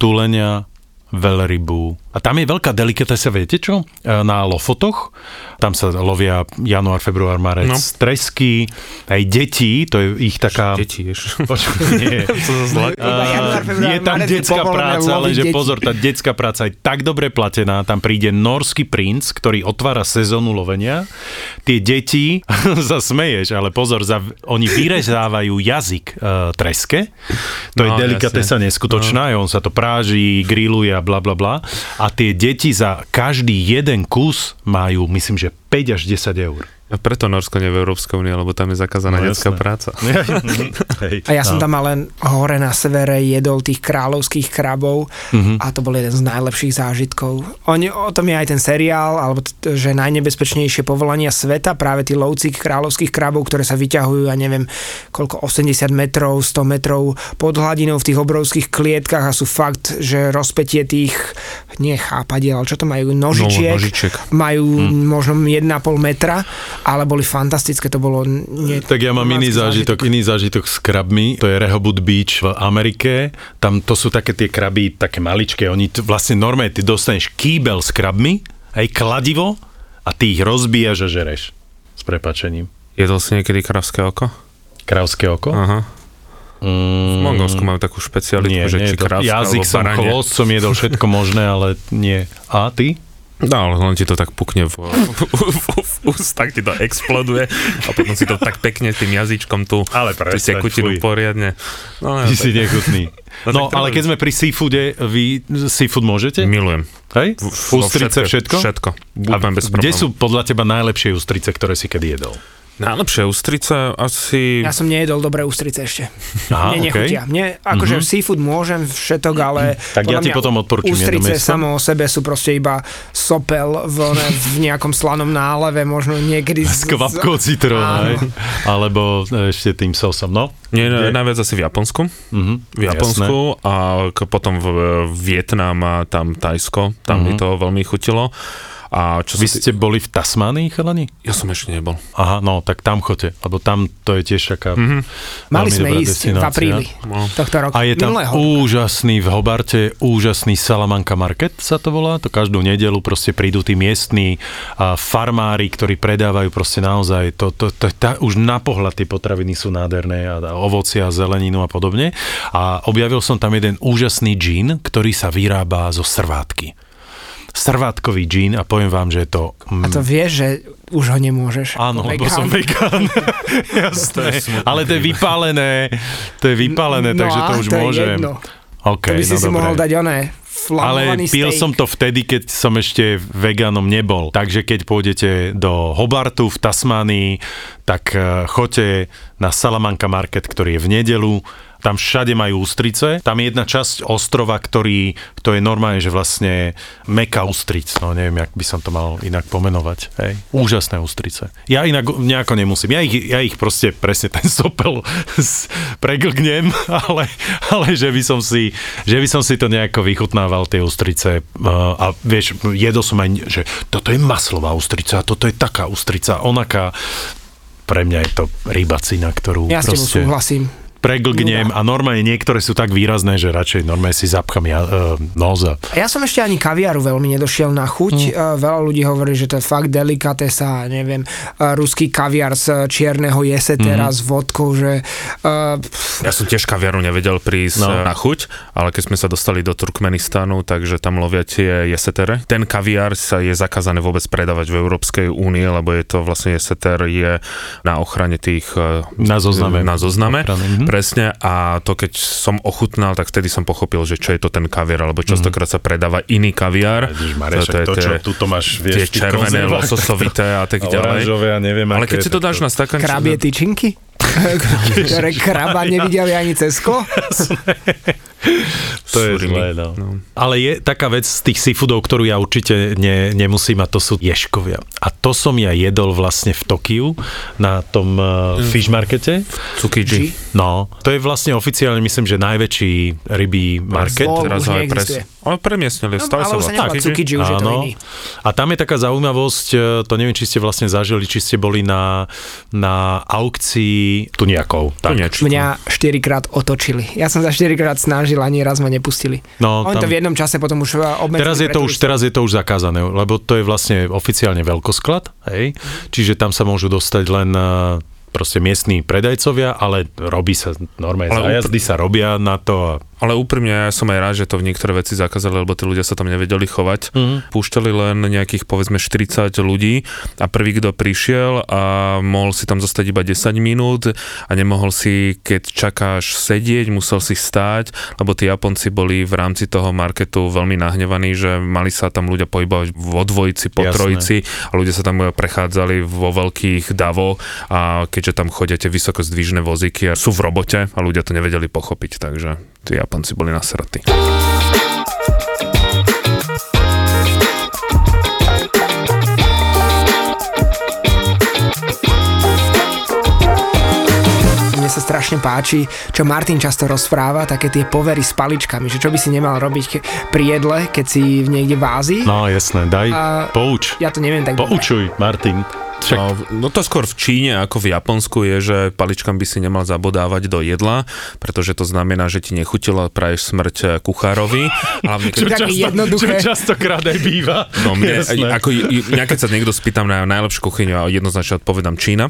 Speaker 2: tulenia, veľrybu. A tam je veľká delikatesa, viete čo? E, Na Lofotoch, tam sa lovia január, február, marec,
Speaker 1: No.
Speaker 2: tresky, aj deti, to je ich taká...
Speaker 1: Deti, ješ.
Speaker 2: Nie.
Speaker 3: Január, február,
Speaker 2: je tam
Speaker 3: marec je
Speaker 2: detská práca, lenže
Speaker 3: deti.
Speaker 2: pozor, tá detská práca je tak dobre platená, tam príde norský princ, ktorý otvára sezónu lovenia. Tie deti, sa smeješ, ale pozor, za, oni vyrezávajú jazyk uh, treske. To je
Speaker 1: No,
Speaker 2: delikatesa neskutočná, no. on sa to práži, grilluje a bla bla bla. A tie deti za každý jeden kus majú, myslím, že 5 až 10 eur.
Speaker 1: A preto Norsko nie je v Európskej únii, lebo tam je zakázaná
Speaker 2: No,
Speaker 1: detská práca.
Speaker 2: Hej.
Speaker 3: A ja som
Speaker 2: No.
Speaker 3: tam ale hore na severe jedol tých kráľovských krabov
Speaker 2: Mhm.
Speaker 3: a to bol jeden z najlepších zážitkov. Oni, o tom je aj ten seriál, alebo t- že najnebezpečnejšie povolania sveta, práve tí lovci kráľovských krabov, ktoré sa vyťahujú, ja neviem, koľko, 80 metrov, 100 metrov pod hladinou v tých obrovských klietkach a sú fakt, že rozpetie tých, nie chápadiel, ale čo to majú, nožičiek,
Speaker 1: No, nožičiek.
Speaker 3: majú možno 1,5 metra, ale boli fantastické, to bolo... Nie,
Speaker 2: Tak ja mám iný
Speaker 3: domácky
Speaker 2: zážitok, iný zážitok s krabmi, to je Rehoboth Beach v Amerike, tam to sú také tie kraby, také maličké, oni t- vlastne normálne, ty dostaneš kýbel s krabmi, aj kladivo a ty ich rozbíjaš a žereš. S prepačením.
Speaker 1: Jedol si niekedy kravské oko?
Speaker 2: Kravské oko?
Speaker 1: Aha. V
Speaker 2: Mm,
Speaker 1: Mongolsku majú takú špecialitu,
Speaker 2: nie,
Speaker 1: že
Speaker 2: nie,
Speaker 1: či
Speaker 2: to,
Speaker 1: kravské
Speaker 2: jazyk som, chvost som jedol všetko možné, ale nie. A ty?
Speaker 1: No, ale len ti to tak pukne v, v, v, v ústach, ti to exploduje a potom si to tak pekne tým jazyčkom tu,
Speaker 2: Ale prestaň,
Speaker 1: sekutinu poriadne. No,
Speaker 2: Ty
Speaker 1: ja,
Speaker 2: si nechutný.
Speaker 1: No
Speaker 2: No,
Speaker 1: tak
Speaker 2: ale keď sme pri seafoode, vy seafood môžete?
Speaker 1: milujem.
Speaker 2: Hej?
Speaker 1: V- vo
Speaker 2: Ústrice, všetko?
Speaker 1: Všetko.
Speaker 2: A
Speaker 1: Úplne bez
Speaker 2: kde sú podľa teba najlepšie ústrice, ktoré si kedy jedol?
Speaker 1: Najlepšie ústrice asi...
Speaker 3: Ja som nejedol dobré ústrice ešte.
Speaker 2: Aha,
Speaker 3: Mne nechutia. Mne, akože mm-hmm. seafood môžem všetok, ale
Speaker 2: Tak ja ti potom odporúčam
Speaker 3: Ústrice samo o sebe sú proste iba sopel v, ne, v nejakom slanom náleve, možno niekedy...
Speaker 2: S kvapkou citróna, alebo ešte tým sosom, no?
Speaker 1: Nie,
Speaker 2: Kde?
Speaker 1: najviac asi v Japonsku.
Speaker 2: Mhm,
Speaker 1: V Japonsku a k, potom v Vietnam a tam Tajsko. Tam mi
Speaker 2: Mhm.
Speaker 1: to veľmi chutilo. A čo
Speaker 2: Vy ste boli v Tasmánii, chalani?
Speaker 1: Ja som ešte nebol.
Speaker 2: Aha, no, tak tam choďte, lebo tam to je tiež taká
Speaker 1: Mhm.
Speaker 3: Mali sme ísť v apríli
Speaker 1: No.
Speaker 3: tohto roku.
Speaker 2: A je tam
Speaker 3: Minulého.
Speaker 2: úžasný v Hobarte, úžasný Salamanca Market sa to volá, to každú nedelu proste prídu tí miestní a farmári, ktorí predávajú proste naozaj, to, to, to, tá, už na pohľad tie potraviny sú nádherné a, a ovocia, zeleninu a podobne. A objavil som tam jeden úžasný džín, ktorý sa vyrába zo srvátky. Srvátkový džín a poviem vám, že je to...
Speaker 3: A to vieš, že už ho nemôžeš.
Speaker 2: Áno, lebo som vegán. Jasné.
Speaker 1: smutný
Speaker 2: Ale to je vypálené. To je vypálené,
Speaker 3: No
Speaker 2: takže to už
Speaker 3: to je
Speaker 2: môžem.
Speaker 3: jedno.
Speaker 2: OK,
Speaker 3: To by si
Speaker 2: no
Speaker 3: si
Speaker 2: dobre.
Speaker 3: mohol dať oné,
Speaker 2: Ale pil
Speaker 3: steak.
Speaker 2: som to vtedy, keď som ešte vegánom nebol. Takže keď pôjdete do Hobartu v Tasmánii, tak eh, choďte na Salamanca Market, ktorý je v nedelu. Tam všade majú ústrice. Tam je jedna časť ostrova, ktorý, to je normálne, že vlastne meka ústric. No neviem, jak by som to mal inak pomenovať. Hej. Úžasné ústrice. Ja inak nejako nemusím. Ja ich, ja ich proste presne ten sopel preglgnem, ale, ale že, by som si, že by som si to nejako vychutnával, tie ústrice. A vieš, jedol som aj, že toto je maslová ústrica, toto je taká ústrica, onaká. Pre mňa je to rybacina, ktorú
Speaker 3: Ja s tebou
Speaker 2: proste
Speaker 3: súhlasím.
Speaker 2: Preglgnem a normálne niektoré sú tak výrazné, že radšej normálne si zapcham ja, uh, nos a
Speaker 3: Ja som ešte ani kaviaru veľmi nedošiel na chuť.
Speaker 2: Mm.
Speaker 3: Mm. Veľa ľudí hovorí, že to je fakt delikatesa, neviem, uh, ruský kaviar z čierneho jesetera
Speaker 2: Mhm.
Speaker 3: mm. s vodkou, že uh,
Speaker 1: Ja som tiež kaviaru nevedel prísť
Speaker 2: No.
Speaker 1: na chuť, ale keď sme sa dostali do Turkmenistanu, takže tam lovia tie jesetere. Ten kaviár sa je zakázané vôbec predávať v Európskej únie, lebo je to vlastne jeseter je na ochrane tých...
Speaker 2: Na zozname.
Speaker 1: Na zozname,
Speaker 2: Ochrany, mhm.
Speaker 1: Presne. A to keď som ochutnal, tak vtedy som pochopil, že čo je to ten kaviár, lebo
Speaker 2: Mhm.
Speaker 1: častokrát sa predáva iný kaviár.
Speaker 2: Ježišmarja, však to, čo tuto máš,
Speaker 1: tie
Speaker 2: vieš, tých
Speaker 1: červené, lososovité a tak ďalej.
Speaker 2: a neviem,
Speaker 1: Ale keď
Speaker 2: je
Speaker 1: si to
Speaker 2: to-
Speaker 1: dáš na stakanček...
Speaker 3: krabie tyčinky, ktoré kraba nevideli ani cez sklo.
Speaker 2: To je
Speaker 1: Surimi.
Speaker 2: zlé, no.
Speaker 1: No.
Speaker 2: Ale je taká vec z tých seafoodov, ktorú ja určite ne, nemusím a to sú ješkovia. A to som ja jedol vlastne v Tokiu na tom uh, fish markete.
Speaker 1: Tsukiji.
Speaker 2: No, to je vlastne oficiálne, myslím, že najväčší rybí market.
Speaker 3: Bol,
Speaker 1: Teraz
Speaker 3: už
Speaker 1: ho aj pres... Ale premiestnili,
Speaker 3: No,
Speaker 1: stále
Speaker 3: ale
Speaker 1: sa
Speaker 3: už sa
Speaker 1: volá
Speaker 3: nevolá
Speaker 1: Tsukiji.
Speaker 3: Tsukiji, už je to iný.
Speaker 2: A tam je taká zaujímavosť, e, to neviem, či ste vlastne zažili, či ste boli na, na aukcii tuniakov. Tak.
Speaker 1: Tuniačky.
Speaker 3: Mňa štyrikrát otočili. Ja som sa štyrikrát snažil, ani raz ma nepustili.
Speaker 2: No,
Speaker 3: Oni
Speaker 2: tam-
Speaker 3: to v jednom čase potom už e, obmedzili.
Speaker 2: Teraz je, to už, teraz je to už zakázané, lebo to je vlastne oficiálne veľkosklad, hej? čiže tam sa môžu dostať len eh, proste miestní predajcovia, ale robí sa normálne,
Speaker 1: Ale
Speaker 2: zájazdy sa robia na to a
Speaker 1: Ale úprimne ja som aj rád, že to v niektoré veci zakázali, lebo tí ľudia sa tam nevedeli chovať.
Speaker 2: Mhm.
Speaker 1: Púšťali len nejakých povedzme 40 ľudí a prvý, kto prišiel a mohol si tam zostať iba 10 minút a nemohol si, keď čakáš sedieť, musel si stáť, lebo tí Japonci boli v rámci toho marketu veľmi nahnevaní, že mali sa tam ľudia pohybovať vo dvojici, po
Speaker 2: Jasné.
Speaker 1: trojici a ľudia sa tam prechádzali vo veľkých davo a keďže tam chodia tie vysoko zdvižné vozíky a sú v robote a ľudia to nevedeli pochopiť, takže tí Japonci boli nasratí.
Speaker 3: Sa strašne páči, čo Martin často rozpráva, také tie povery s paličkami, že čo by si nemal robiť ke- pri jedle, keď si v niekde v Ázii.
Speaker 2: no jasné, daj,
Speaker 3: A-
Speaker 2: pouč.
Speaker 3: Ja to neviem tak dobre.
Speaker 2: Poučuj, Martin. Však,
Speaker 1: No, no to skôr v Číne ako v Japonsku je, že paličkam by si nemal zabodávať do jedla, pretože to znamená, že ti nechutilo a praješ smrť eh, kuchárovi. Hlavne
Speaker 3: Čo
Speaker 1: keď...
Speaker 3: také jednoduché.
Speaker 2: Čo častokrát aj býva.
Speaker 1: No mne,
Speaker 2: Jasné.
Speaker 1: ako, ja keď sa niekto spýtam na najlepšiu kuchyňu a jednoznačne odpovedám Čína.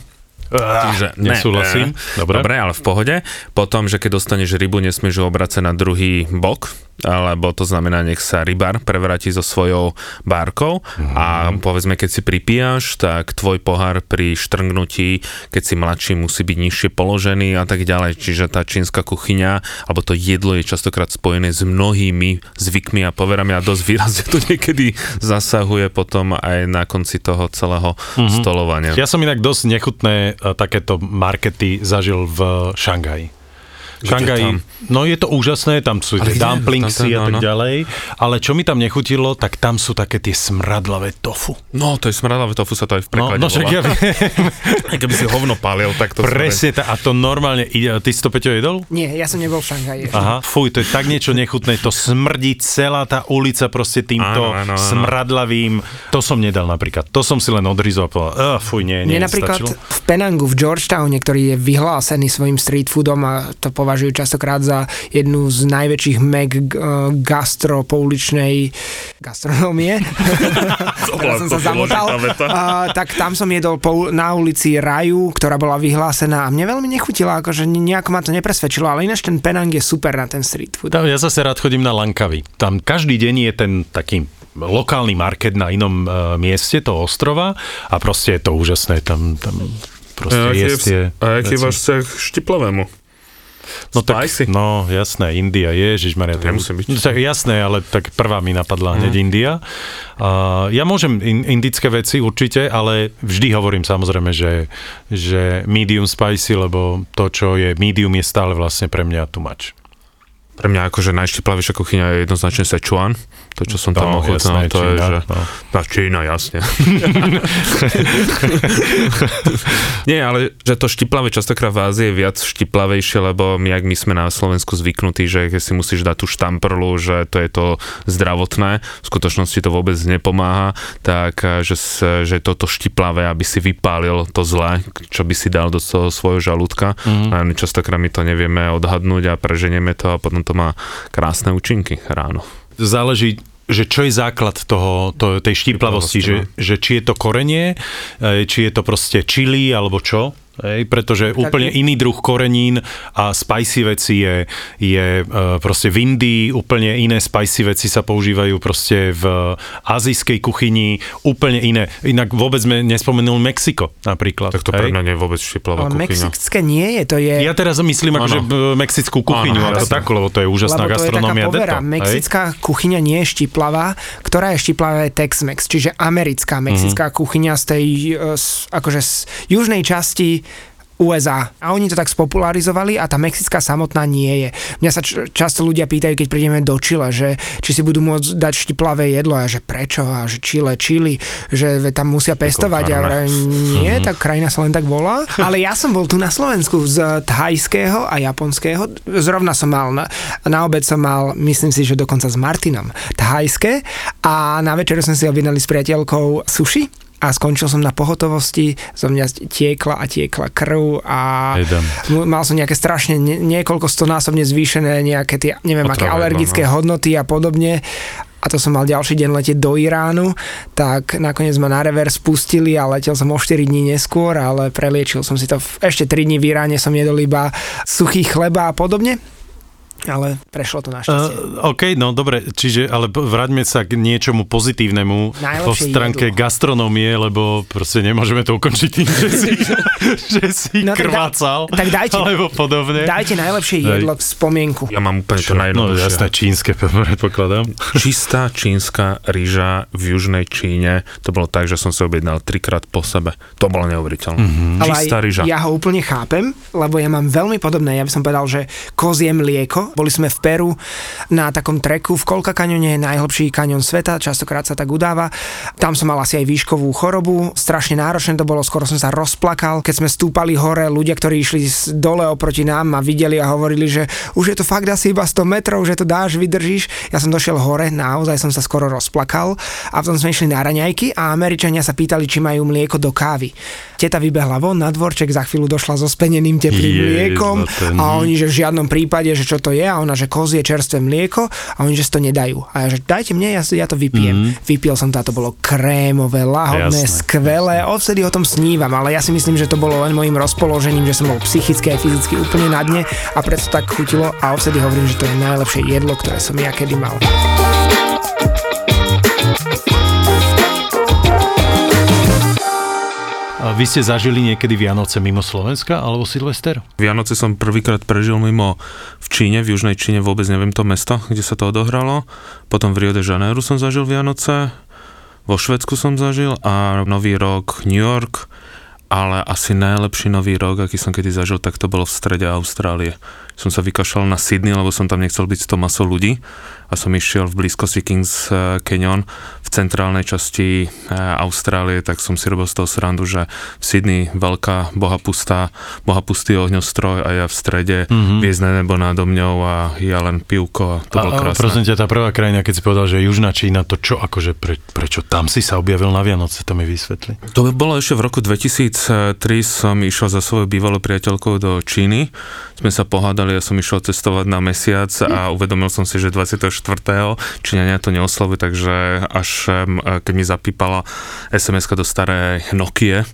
Speaker 1: Čiže ne,
Speaker 2: Nesúhlasím.
Speaker 1: ne.
Speaker 2: Dobre.
Speaker 1: Dobre, ale v pohode. Potom, že keď dostaneš rybu, nesmieš ju obracať na druhý bok, alebo to znamená, nech sa rybár prevráti so svojou bárkou a povedzme, keď si pripíjaš, tak tvoj pohár pri štrngnutí, keď si mladší, musí byť nižšie položený a tak ďalej. Čiže tá čínska kuchyňa, alebo to jedlo je častokrát spojené s mnohými zvykmi a poverami a dosť výrazne to niekedy zasahuje potom aj na konci toho celého stolovania.
Speaker 2: Ja som inak dosť nechutné a, takéto markety zažil v Šangaji. Šangaji, no je to úžasné, tam sú tie dumplingsy a tak
Speaker 1: no, no.
Speaker 2: ďalej, ale čo mi tam nechutilo, tak tam sú také tie smradlavé tofu.
Speaker 1: No, to je smradlavé tofu, sa to aj v
Speaker 2: No,
Speaker 1: preklade
Speaker 2: no však
Speaker 1: volá.
Speaker 2: ja
Speaker 1: Keby si hovno palil, tak to
Speaker 2: presne, tá, a to normálne ide, ty si to Peťo jedol?
Speaker 3: Nie, ja som nebol v Šanghaji. ešte.
Speaker 2: Aha, fuj, to je tak niečo nechutné, to smrdí celá tá ulica proste týmto
Speaker 1: Áno, áno, áno.
Speaker 2: smradlavým, to som nedal napríklad, to som si len odrizol a povedal, uh, fuj, nie, nie,
Speaker 3: Mne napríklad
Speaker 2: stačilo.
Speaker 3: v Penangu, v Georgetowne, ktorý je vyhlásený svojim street foodom a to považujú častokrát za jednu z najväčších meg eh, gastro pouličnej gastronómie. Teraz som sa zamotal. A, tak tam som jedol po, na ulici Raju, ktorá bola vyhlásená a mne veľmi nechutila, akože nejako ma to nepresvedčilo, ale ináč ten Penang je super na ten street food.
Speaker 2: Tam, ja zase rád chodím na Lankavy. Tam každý deň je ten taký lokálny market na inom uh, mieste toho ostrova a proste je to úžasné. Tam, tam proste jesť tie
Speaker 1: a aký je váš vzťah k štiplavému?
Speaker 2: No, tak,
Speaker 1: spicy?
Speaker 2: no jasné, India, ježišmaria. to-
Speaker 1: Nemusí byť.
Speaker 2: No, tak jasné, ale tak prvá mi napadla hneď India. Uh, ja môžem in, indické veci určite, ale vždy hovorím samozrejme, že, že medium spicy, lebo to, čo je medium, je stále vlastne pre mňa much.
Speaker 1: Pre mňa akože najštiplavejšia kuchyňa je jednoznačne Sichuan. To, čo som tam
Speaker 2: No,
Speaker 1: ochutnal,
Speaker 2: jasné,
Speaker 1: to je,
Speaker 2: Čína,
Speaker 1: že...
Speaker 2: no.
Speaker 1: Tá Čína, jasne. Nie, ale že to štiplavé častokrát v Ázii je viac štiplavejšie, lebo my, ak my sme na Slovensku zvyknutí, že keď si musíš dať tú štamprlu, že to je to zdravotné, v skutočnosti to vôbec nepomáha, tak eh, že, že toto štiplavé, aby si vypálil to zlé, čo by si dal do toho svojho žalúdka.
Speaker 2: Mhm.
Speaker 1: A častokrát my to nevieme odhadnúť a preženieme to a potom to má krásne účinky ráno.
Speaker 2: Záleží že čo je základ toho, to, tej štiplavosti, že,
Speaker 1: Štiplavosti,
Speaker 2: že či je to korenie, e, či je to proste čili, alebo čo. Hej, pretože úplne iný druh korenín a spicy veci je, je e, proste v Indii, úplne iné spicy veci sa používajú proste v azijskej kuchyni, úplne iné. Inak vôbec sme nespomenul Mexiko napríklad.
Speaker 1: Tak to pre mňa nie je vôbec štiplavá
Speaker 3: Ale
Speaker 1: kuchyňa.
Speaker 3: mexické nie je, to je...
Speaker 2: Ja teraz myslím akože mexickú kuchyňu,
Speaker 1: Áno,
Speaker 2: ako
Speaker 1: jasné.
Speaker 2: takú, lebo to je úžasná
Speaker 3: lebo to je taká
Speaker 2: gastronómia.
Speaker 3: povera.
Speaker 2: deto, hej?
Speaker 3: Mexická kuchyňa nie je štiplavá, ktorá je štiplavá je Tex-Mex, čiže americká mexická
Speaker 2: Mhm.
Speaker 3: kuchyňa z tej, e, z, akože z južnej časti USA. A oni to tak spopularizovali a tá mexická samotná nie je. Mňa sa č- často ľudia pýtajú, keď prídeme do Chile, že či si budú môcť dať štiplavé jedlo a že prečo a že Chile, Chile, že tam musia pestovať a vraj, nie, tá krajina sa len tak volá. Ale ja som bol tu na Slovensku z thajského a japonského. Zrovna som mal, na, na obed som mal, myslím si, že dokonca s Martinom, thajské a na večeru sme si objednali s priateľkou sushi a skončil som na pohotovosti, zo mňa tiekla a tiekla krv a mal som nejaké strašne nie, niekoľko stonásobne zvýšené nejaké tie, neviem, aké
Speaker 1: Otravedlo,
Speaker 3: alergické
Speaker 1: no.
Speaker 3: hodnoty a podobne. A to som mal ďalší deň letieť do Iránu, tak nakoniec ma na rever spustili a letel som o 4 dní neskôr, ale preliečil som si to, v, ešte 3 dní v Iráne som jedol iba suchý chleba a podobne, ale prešlo to našťastie.
Speaker 2: Uh, OK, no dobre, čiže ale vráťme sa k niečomu pozitívnemu po
Speaker 3: Najlepšie
Speaker 2: stránke
Speaker 3: jedlo.
Speaker 2: gastronomie, lebo proste nemôžeme to ukončiť tým, že si, že si
Speaker 3: No tak da-
Speaker 2: krvácal,
Speaker 3: tak dajte-
Speaker 2: alebo podobne.
Speaker 3: Dajte najlepšie
Speaker 2: Daj.
Speaker 3: jedlo v spomienku.
Speaker 1: Ja mám úplne to
Speaker 2: No
Speaker 1: najjednoduchšie.
Speaker 2: jasné, čínske predpokladám.
Speaker 1: Čistá čínska rýža v južnej Číne, to bolo tak, že som si objednal trikrát po sebe. To bolo neuveriteľné. Mm-hmm. Čistá rýža.
Speaker 3: ja ho úplne chápem, lebo ja mám veľmi podobné, ja by som povedal, že kozie mlieko. Boli sme v Peru na takom treku v Kolka kaňone, najhlbší kaňon sveta, častokrát sa tak udáva. Tam som mal asi aj výškovú chorobu, strašne náročné to bolo, skoro som sa rozplakal. Keď sme stúpali hore, ľudia, ktorí išli dole oproti nám ma videli a hovorili, že už je to fakt asi iba 100 metrov, že to dáš, vydržíš. Ja som došiel hore, naozaj som sa skoro rozplakal a potom sme išli na raňajky a Američania sa pýtali, či majú mlieko do kávy. Teta vybehla von na dvorček, za chvíľu došla so speneným teplým
Speaker 2: Ježiš,
Speaker 3: mliekom
Speaker 2: no ten-
Speaker 3: a oni, že v žiadnom prípade, že čo to je a ona, že kozie čerstvé mlieko a oni, že si to nedajú. A ja, že dajte mne, ja, ja to vypijem. Mm-hmm. Vypil som to a to bolo krémové, lahodné,
Speaker 2: Jasné,
Speaker 3: skvelé. Odvtedy o tom snívam, ale ja si myslím, že to bolo len môjim rozpoložením, že som bol psychicky a fyzicky úplne na dne a preto tak chutilo a odvtedy hovorím, že to je najlepšie jedlo, ktoré som ja kedy mal.
Speaker 2: Vy ste zažili niekedy Vianoce mimo Slovenska alebo Silvester?
Speaker 1: Vianoce som prvýkrát prežil mimo v Číne, v južnej Číne, vôbec neviem to mesto, kde sa to odohralo. Potom v Rio de Janeiro som zažil Vianoce, vo Švedsku som zažil a Nový rok New York, ale asi najlepší Nový rok, aký som kedy zažil, tak to bolo v strede Austrálie. Som sa vykašľal na Sydney, lebo som tam nechcel byť 100 masov ľudí a som išiel v blízkosti Kings Canyon centrálnej časti eh, Austrálie, tak som si robil z toho srandu, že v Sydney veľká bohapustá, bohapustý ohňostroj a ja v strede
Speaker 2: Mhm.
Speaker 1: mm-hmm. hviezdne nebo nado mňou a ja len pivko a to bolo
Speaker 2: a, a
Speaker 1: krásne.
Speaker 2: prosím ťa, tá prvá krajina, keď si povedal, že Južná Čína, to čo, akože pre, prečo tam si sa objavil na Vianoce, to mi vysvetli.
Speaker 1: To by bolo ešte v roku 2003, som išiel za svojou bývalou priateľkou do Číny. Sme sa pohádali, ja som išiel cestovať na mesiac a uvedomil som si, že 24. Číňania to neoslavujú, takže až em, keď mi zapípala sms do starej Nokie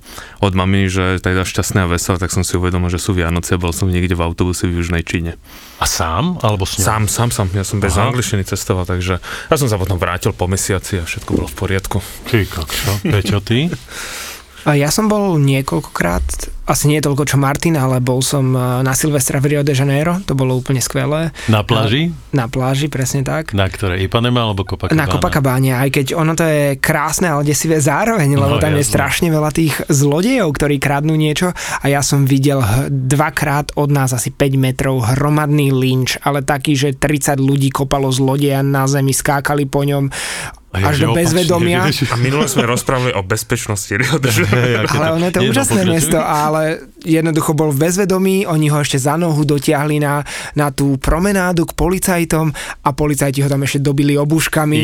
Speaker 1: od mami, že teda šťastné a veselé, tak som si uvedomil, že sú Vianoce a bol som niekde v autobuse v Južnej Číne.
Speaker 2: A sám? Alebo s ňou?
Speaker 1: Sám, sám, sám, ja som bez
Speaker 2: Aha.
Speaker 1: angličtiny cestoval, takže ja som sa potom vrátil po mesiaci a všetko bolo v poriadku.
Speaker 2: Ty kokšo, Peťo, ty?
Speaker 3: Ja som bol niekoľkokrát, asi nie toľko čo Martin, ale bol som eh, na Silvestra v Rio de Janeiro, to bolo úplne skvelé.
Speaker 2: Na pláži?
Speaker 3: Na pláži, presne tak.
Speaker 2: Na ktorej? Ipanema alebo Copacabana?
Speaker 3: Na Copacabane, aj keď ono to je krásne, ale desivé zároveň, lebo
Speaker 2: No,
Speaker 3: tam je
Speaker 2: jasné.
Speaker 3: strašne veľa tých zlodejov, ktorí kradnú niečo a ja som videl dvakrát od nás asi 5 metrov hromadný lynč, ale taký, že 30 ľudí kopalo zlodeja na zemi, skákali po ňom až do
Speaker 2: opačne,
Speaker 3: bezvedomia.
Speaker 1: A minule sme rozprávali o bezpečnosti Rio de Janeiro.
Speaker 3: Ale ono je to úžasné
Speaker 2: pokračuj.
Speaker 3: mesto, ale jednoducho bol v bezvedomí, oni ho ešte za nohu dotiahli na, na tú promenádu k policajtom a policajti ho tam ešte dobili obuškami.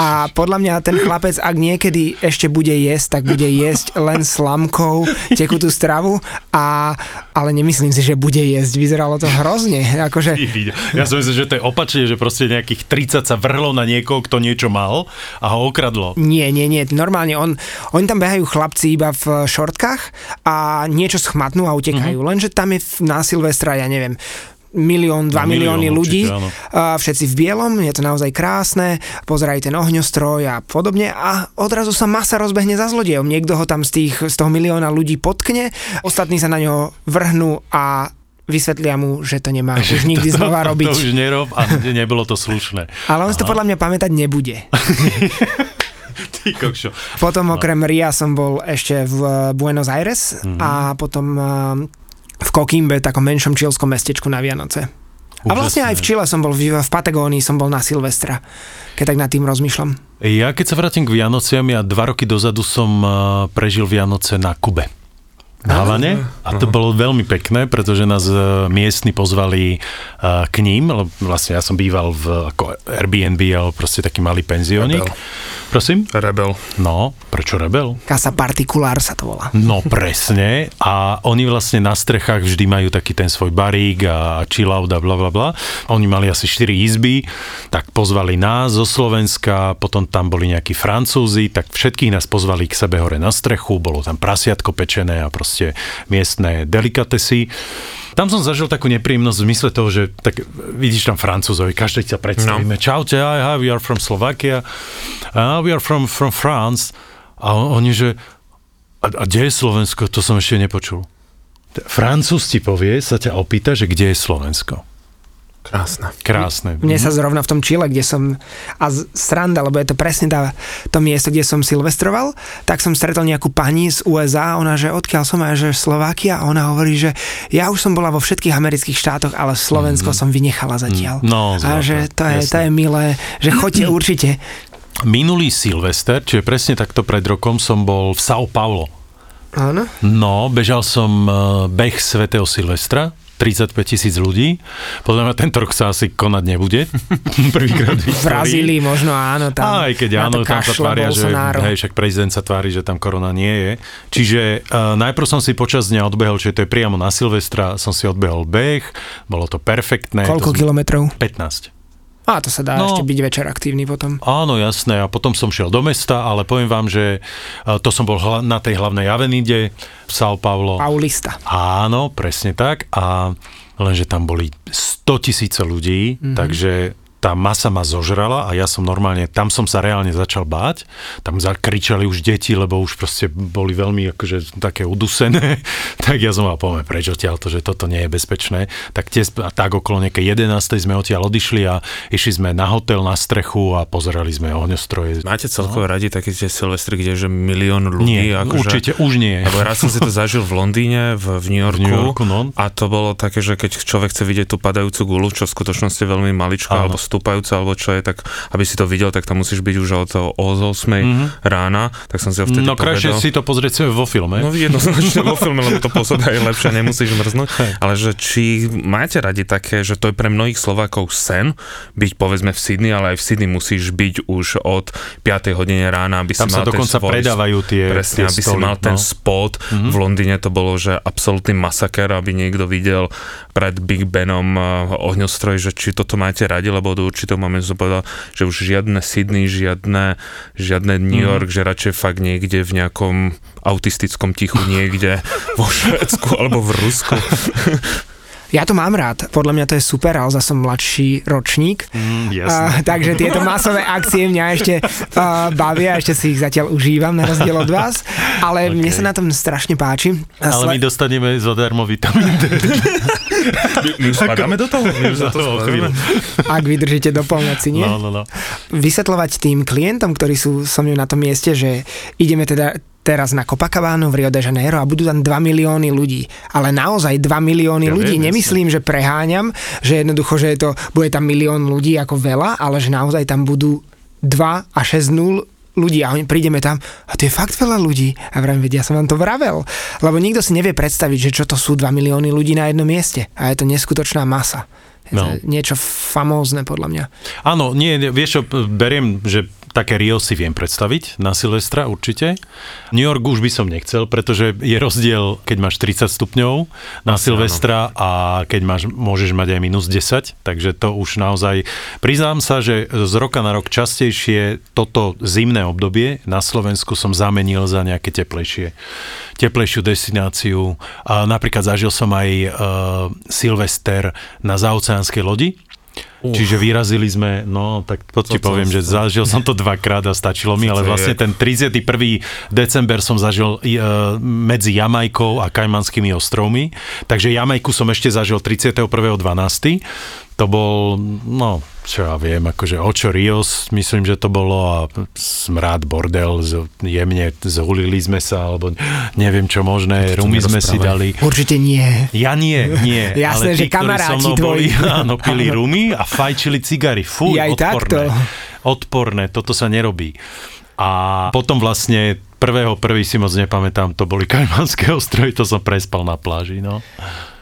Speaker 3: A podľa mňa ten chlapec, ak niekedy ešte bude jesť, tak bude jesť len slamkou tekutú stravu, a, ale nemyslím si, že bude jesť. Vyzeralo to hrozne. Akože.
Speaker 2: Ja som myslel, že to je opačne, že proste nejakých 30 sa vrhlo na niekoho, kto niečo mal a ho okradlo.
Speaker 3: Nie, nie, nie. Normálne on, oni tam behajú chlapci iba v šortkách a niečo schmatnú a utekajú. Mm-hmm. Lenže tam je na Silvestra, ja neviem, milión, dva
Speaker 2: milión
Speaker 3: milióny ľudí,
Speaker 2: určite, áno.
Speaker 3: všetci v bielom, je to naozaj krásne, pozerajú ten ohňostroj a podobne a odrazu sa masa rozbehne za zlodejom. Niekto ho tam z, tých, z toho milióna ľudí potkne, ostatní sa na ňo vrhnú a vysvetlia mu, že to nemá už nikdy znova
Speaker 2: To,
Speaker 3: robiť.
Speaker 2: to už nerob a ne- nebolo to slušné.
Speaker 3: Ale on si to podľa mňa pamätať nebude.
Speaker 2: Ty kokšo.
Speaker 3: Potom okrem Ria som bol ešte v Buenos Aires
Speaker 2: Mhm.
Speaker 3: a potom eh, v Kokimbe, takom menšom čilskom mestečku na Vianoce. A vlastne
Speaker 2: Úžasné.
Speaker 3: aj v Čile som bol, v, v Patagónii som bol na Silvestra, keď tak nad tým rozmýšľam.
Speaker 2: Ja keď sa vrátim k Vianociam, ja dva roky dozadu som uh, prežil Vianoce na Kube. Havane. A to bolo veľmi pekné, pretože nás uh, miestni pozvali uh, k ním, lebo vlastne ja som býval v ako Airbnb, ale proste taký malý penziónik.
Speaker 1: Rebel.
Speaker 2: Prosím?
Speaker 1: Rebel.
Speaker 2: No, prečo rebel?
Speaker 3: Casa Particulár sa to volá.
Speaker 2: No presne. A oni vlastne na strechách vždy majú taký ten svoj barík a chill out a bla bla bla. Oni mali asi 4 izby, tak pozvali nás zo Slovenska, potom tam boli nejakí Francúzi, tak všetkých nás pozvali k sebe hore na strechu, bolo tam prasiatko pečené a proste miestne delikatesy. Tam som zažil takú nepríjemnosť v zmysle toho, že tak vidíš tam Francúzovi, každý sa predstavíme. No. Čaute, hi, hi, we are from Slovakia. Uh, we are from, from France. A on- oni, že a, a kde je Slovensko? To som ešte nepočul. Francúz ti povie, sa ťa opýta, že kde je Slovensko.
Speaker 1: Krásne.
Speaker 2: Krásne.
Speaker 3: Mne sa zrovna v tom Čile, kde som, a sranda, lebo je to presne tá, to miesto, kde som silvestroval, tak som stretol nejakú pani z USA, ona, že odkiaľ som, a že Slovakia, a ona hovorí, že ja už som bola vo všetkých amerických štátoch, ale Slovensko som vynechala zatiaľ.
Speaker 2: No,
Speaker 3: a že to je, to je milé, že choďte určite.
Speaker 2: Minulý Silvester, čiže presne takto pred rokom, som bol v São Paulo.
Speaker 3: Áno.
Speaker 2: No, bežal som eh, beh svätého Silvestra, 35 tisíc ľudí. Podľa mňa tento rok sa asi konať nebude. Prvýkrát v.
Speaker 3: Brazílii možno áno. Tam,
Speaker 2: Aj keď áno, tam sa tvária, že hej, však prezident sa tvári, že tam korona nie je. Čiže uh, najprv som si počas dňa odbehol, čiže to je priamo na Silvestra, som si odbehol beh, bolo to perfektné.
Speaker 3: Koľko
Speaker 2: to
Speaker 3: kilometrov?
Speaker 2: 15.
Speaker 3: A to sa dá
Speaker 2: No.
Speaker 3: ešte byť večer aktívny potom.
Speaker 2: Áno, jasné. A potom som šiel do mesta, ale poviem vám, že uh, to som bol hla- na tej hlavnej avenide v São Paulo.
Speaker 3: Paulista.
Speaker 2: Áno, presne tak. A lenže tam boli 100 tisíce ľudí, mm-hmm. takže tá masa ma zožrala a ja som normálne, tam som sa reálne začal báť. Tam zakričali už deti, lebo už proste boli veľmi akože také udusené. tak ja som mal poďme preč odtiaľ to, že toto nie je bezpečné. Tak, tie, tak okolo nejakej 11. sme odtiaľ odišli a išli sme na hotel, na strechu a pozerali sme ohňostroje.
Speaker 1: Máte celkovo radi také tie silvestry, kde je že milión ľudí?
Speaker 2: Nie,
Speaker 1: akože,
Speaker 2: určite už nie.
Speaker 1: Lebo raz som si to zažil v Londýne, v, v New Yorku,
Speaker 2: V New Yorku, no.
Speaker 1: a to bolo také, že keď človek chce vidieť tú padajúcu gulu, čo v skutočnosti je veľmi alebo stúpajúca, alebo čo je, tak aby si to videl, tak tam musíš byť už od, od 8 mm-hmm. rána, tak som si ho vtedy.
Speaker 2: No krajšie si to pozrieť vo filme.
Speaker 1: No jednoznačne vo filme, lebo to pôsobí aj lepšie, nemusíš mrznúť. Ale že či máte radi také, že to je pre mnohých Slovákov sen, byť povedzme v Sydney, ale aj v Sydney musíš byť už od 5. hodine rána, aby
Speaker 2: Tam
Speaker 1: si
Speaker 2: sa
Speaker 1: mal
Speaker 2: dokonca
Speaker 1: ten svoj...
Speaker 2: predávajú tie,
Speaker 1: Presne,
Speaker 2: tie
Speaker 1: aby si
Speaker 2: stoly,
Speaker 1: mal ten
Speaker 2: no.
Speaker 1: spot. Mm-hmm. V Londýne to bolo, že absolútny masaker, aby niekto videl pred Big Benom uh, ohňostroj, že či toto máte radi, lebo do určitého momentu som povedal, že už žiadne Sydney, žiadne, žiadne New
Speaker 2: Mhm.
Speaker 1: York, mm. že radšej fakt niekde v nejakom autistickom tichu niekde vo Švedsku alebo v Rusku.
Speaker 3: Ja to mám rád, podľa mňa to je super, ale zase som mladší ročník.
Speaker 2: Mm,
Speaker 3: A, takže tieto masové akcie mňa ešte uh, bavia, ešte si ich zatiaľ užívam na rozdiel od vás, ale okay. mne sa na tom strašne páči. A
Speaker 2: Ale my
Speaker 3: sle-
Speaker 2: dostaneme zadarmo vitamín D.
Speaker 1: My už spadáme do toho? My už za to spadáme?
Speaker 2: chvíľu.
Speaker 3: Ak vydržíte do polnoci, nie?
Speaker 2: No, no, no.
Speaker 3: Vysvetľovať tým klientom, ktorí sú so mnou na tom mieste, že ideme teda teraz na Copacabana v Rio de Janeiro a budú tam 2 milióny ľudí. Ale naozaj 2 milióny
Speaker 1: Ja
Speaker 3: ľudí.
Speaker 1: viem,
Speaker 3: Nemyslím, že preháňam, že jednoducho, že je to, bude tam milión ľudí ako veľa, ale že naozaj tam budú 2 a 6 nul ľudí a prídeme tam a to je fakt veľa ľudí. A vravím, vedia, ja som vám to vravel. Lebo nikto si nevie predstaviť, že čo to sú 2 milióny ľudí na jednom mieste. A je to neskutočná masa.
Speaker 2: No.
Speaker 3: niečo famózne podľa mňa.
Speaker 2: Áno, nie, vieš čo, beriem, že také Rio si viem predstaviť na Silvestra určite. New York už by som nechcel, pretože je rozdiel, keď máš 30 stupňov na Silvestra a keď máš, môžeš mať aj minus 10, takže to už naozaj... Priznám sa, že z roka na rok častejšie toto zimné obdobie na Slovensku som zamenil za nejaké teplejšie teplejšiu destináciu. A napríklad zažil som aj uh, Silvester na zaoceánskej lodi, Uh. Čiže vyrazili sme, no tak ti
Speaker 1: To- to-
Speaker 2: poviem, že zažil som to dvakrát a stačilo mi, ale vlastne ten 31. december som zažil e, medzi Jamajkou a Kajmanskými ostrovmi, takže Jamajku som ešte zažil 31.12. To bol, no, čo ja viem, akože Ocho Rios, myslím, že to bolo a smrad bordel, z, jemne zhulili sme sa, alebo neviem čo možné, rumy sme si dali.
Speaker 3: Určite nie.
Speaker 2: Ja nie, nie.
Speaker 3: Jasné,
Speaker 2: ale tí,
Speaker 3: že kamaráti
Speaker 2: so boli,
Speaker 3: tvoji.
Speaker 2: áno, pili rumy a fajčili cigary. Fú, odporné.
Speaker 3: takto.
Speaker 2: Odporné, toto sa nerobí. A potom vlastne prvého prvý si moc nepamätám, to boli Kajmanské ostrovy, to som prespal na pláži, no.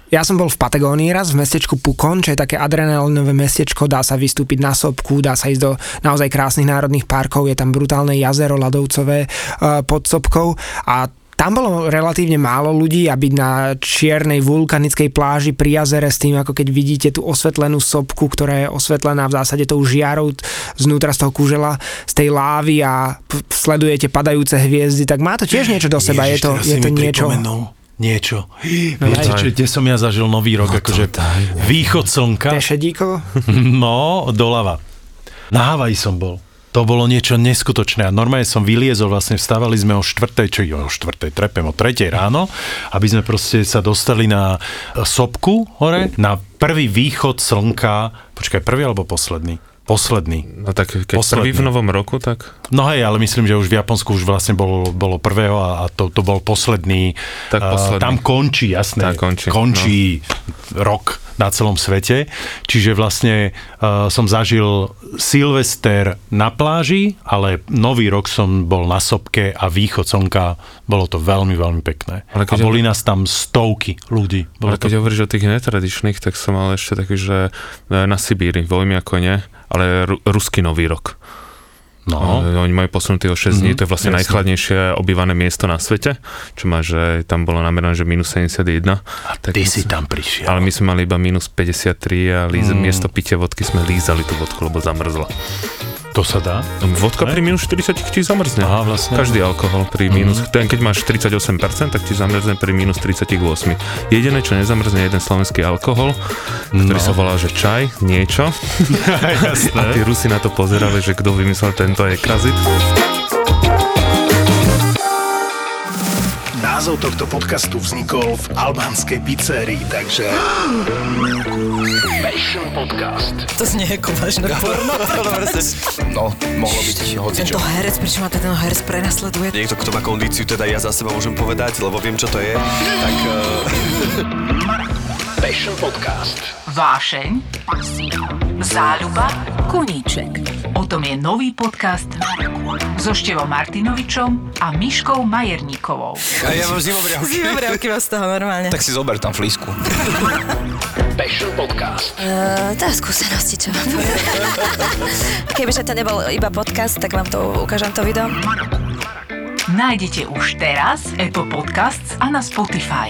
Speaker 3: Ja som bol v Patagónii raz, v mestečku Pukon, čo je také adrenalinové mestečko, dá sa vystúpiť na sopku, dá sa ísť do naozaj krásnych národných parkov, je tam brutálne jazero ľadovcové uh, pod sopkou a tam bolo relatívne málo ľudí a byť na čiernej vulkanickej pláži pri jazere s tým, ako keď vidíte tú osvetlenú sopku, ktorá je osvetlená v zásade tou žiarou znútra z toho kúžela, z tej lávy a p- sledujete padajúce hviezdy, tak má to tiež niečo do seba, je to, je to niečo.
Speaker 2: pripomenul Niečo.
Speaker 3: No
Speaker 2: Viete, čo, kde som ja zažil nový rok, akože východ slnka,
Speaker 3: Tešedíko?
Speaker 2: no, doľava. Na Havaji som bol. To bolo niečo neskutočné a normálne som vyliezol, vlastne vstávali sme o štvrtej, čo o štvrtej, trepem o tretej ráno, aby sme proste sa dostali na sopku hore, na prvý východ slnka, počkaj, prvý alebo posledný? Posledný.
Speaker 1: No tak keď
Speaker 2: Posledný.
Speaker 1: prvý v novom roku, tak
Speaker 2: No hej, ale myslím, že už v Japonsku už vlastne bolo, bolo prvého a, a to, to bol posledný.
Speaker 1: Tak posledný.
Speaker 2: tam končí, jasné.
Speaker 1: Tak končí, no.
Speaker 2: končí rok na celom svete. Čiže vlastne uh, som zažil Silvester na pláži, ale nový rok som bol na sopke a východ slnka, bolo to veľmi, veľmi pekné.
Speaker 1: Ale
Speaker 2: a
Speaker 1: keď-
Speaker 2: boli nás tam stovky ľudí. Bolo
Speaker 1: Ale
Speaker 2: to
Speaker 1: keď hovoríš o tých netradičných, tak som mal ešte taký, že e, na Sibíri, vojmi ako nie, ale ru, ruský nový rok.
Speaker 2: No.
Speaker 1: Oni majú posunutý o 6 dní,
Speaker 2: Mhm,
Speaker 1: to je vlastne
Speaker 2: jasne.
Speaker 1: najchladnejšie obývané miesto na svete, čo má, že tam bolo namerané, že minus 71.
Speaker 2: a
Speaker 1: tak
Speaker 2: ty si tam prišiel.
Speaker 1: Ale my sme mali iba minus 53 a líz,
Speaker 2: Mm.
Speaker 1: miesto pitia vodky sme lízali tú vodku, lebo zamrzla.
Speaker 2: To sa dá?
Speaker 1: Vodka
Speaker 2: Ne?
Speaker 1: pri minus 40 ti zamrzne.
Speaker 2: Aha, vlastne.
Speaker 1: Každý alkohol pri minus, ten keď máš 38%, tak ti zamrzne pri minus 38. Jediné, čo nezamrzne, je jeden slovenský alkohol, ktorý
Speaker 2: No.
Speaker 1: sa volá, že čaj, niečo. A tí Rusi na to pozerali, že kto vymyslel tento ekrazit.
Speaker 4: Názov tohto podcastu vznikol v albánskej pizzerii, takže... Passion Podcast.
Speaker 5: To znie ako vážne porno.
Speaker 6: No, mohlo byť hocičo.
Speaker 5: Tento herec, prečo ma ten herec prenasleduje?
Speaker 6: Niekto, kto má kondíciu, teda ja za seba môžem povedať, lebo viem, čo to je, tak... Uh,
Speaker 4: Passion Podcast.
Speaker 7: Vášeň, záľuba, koníček. O tom je nový podcast so Števom Martinovičom a Miškou Majerníkovou.
Speaker 6: a ja mám zimobriavky.
Speaker 5: Zimobriavky vás z toho normálne.
Speaker 6: Tak si zober tam flísku.
Speaker 4: Passion Podcast.
Speaker 8: Uh, tá skúsenosti, čo. Kebyže to nebol iba podcast, tak vám to ukážem to video.
Speaker 7: Nájdete už teraz Apple Podcasts a na Spotify.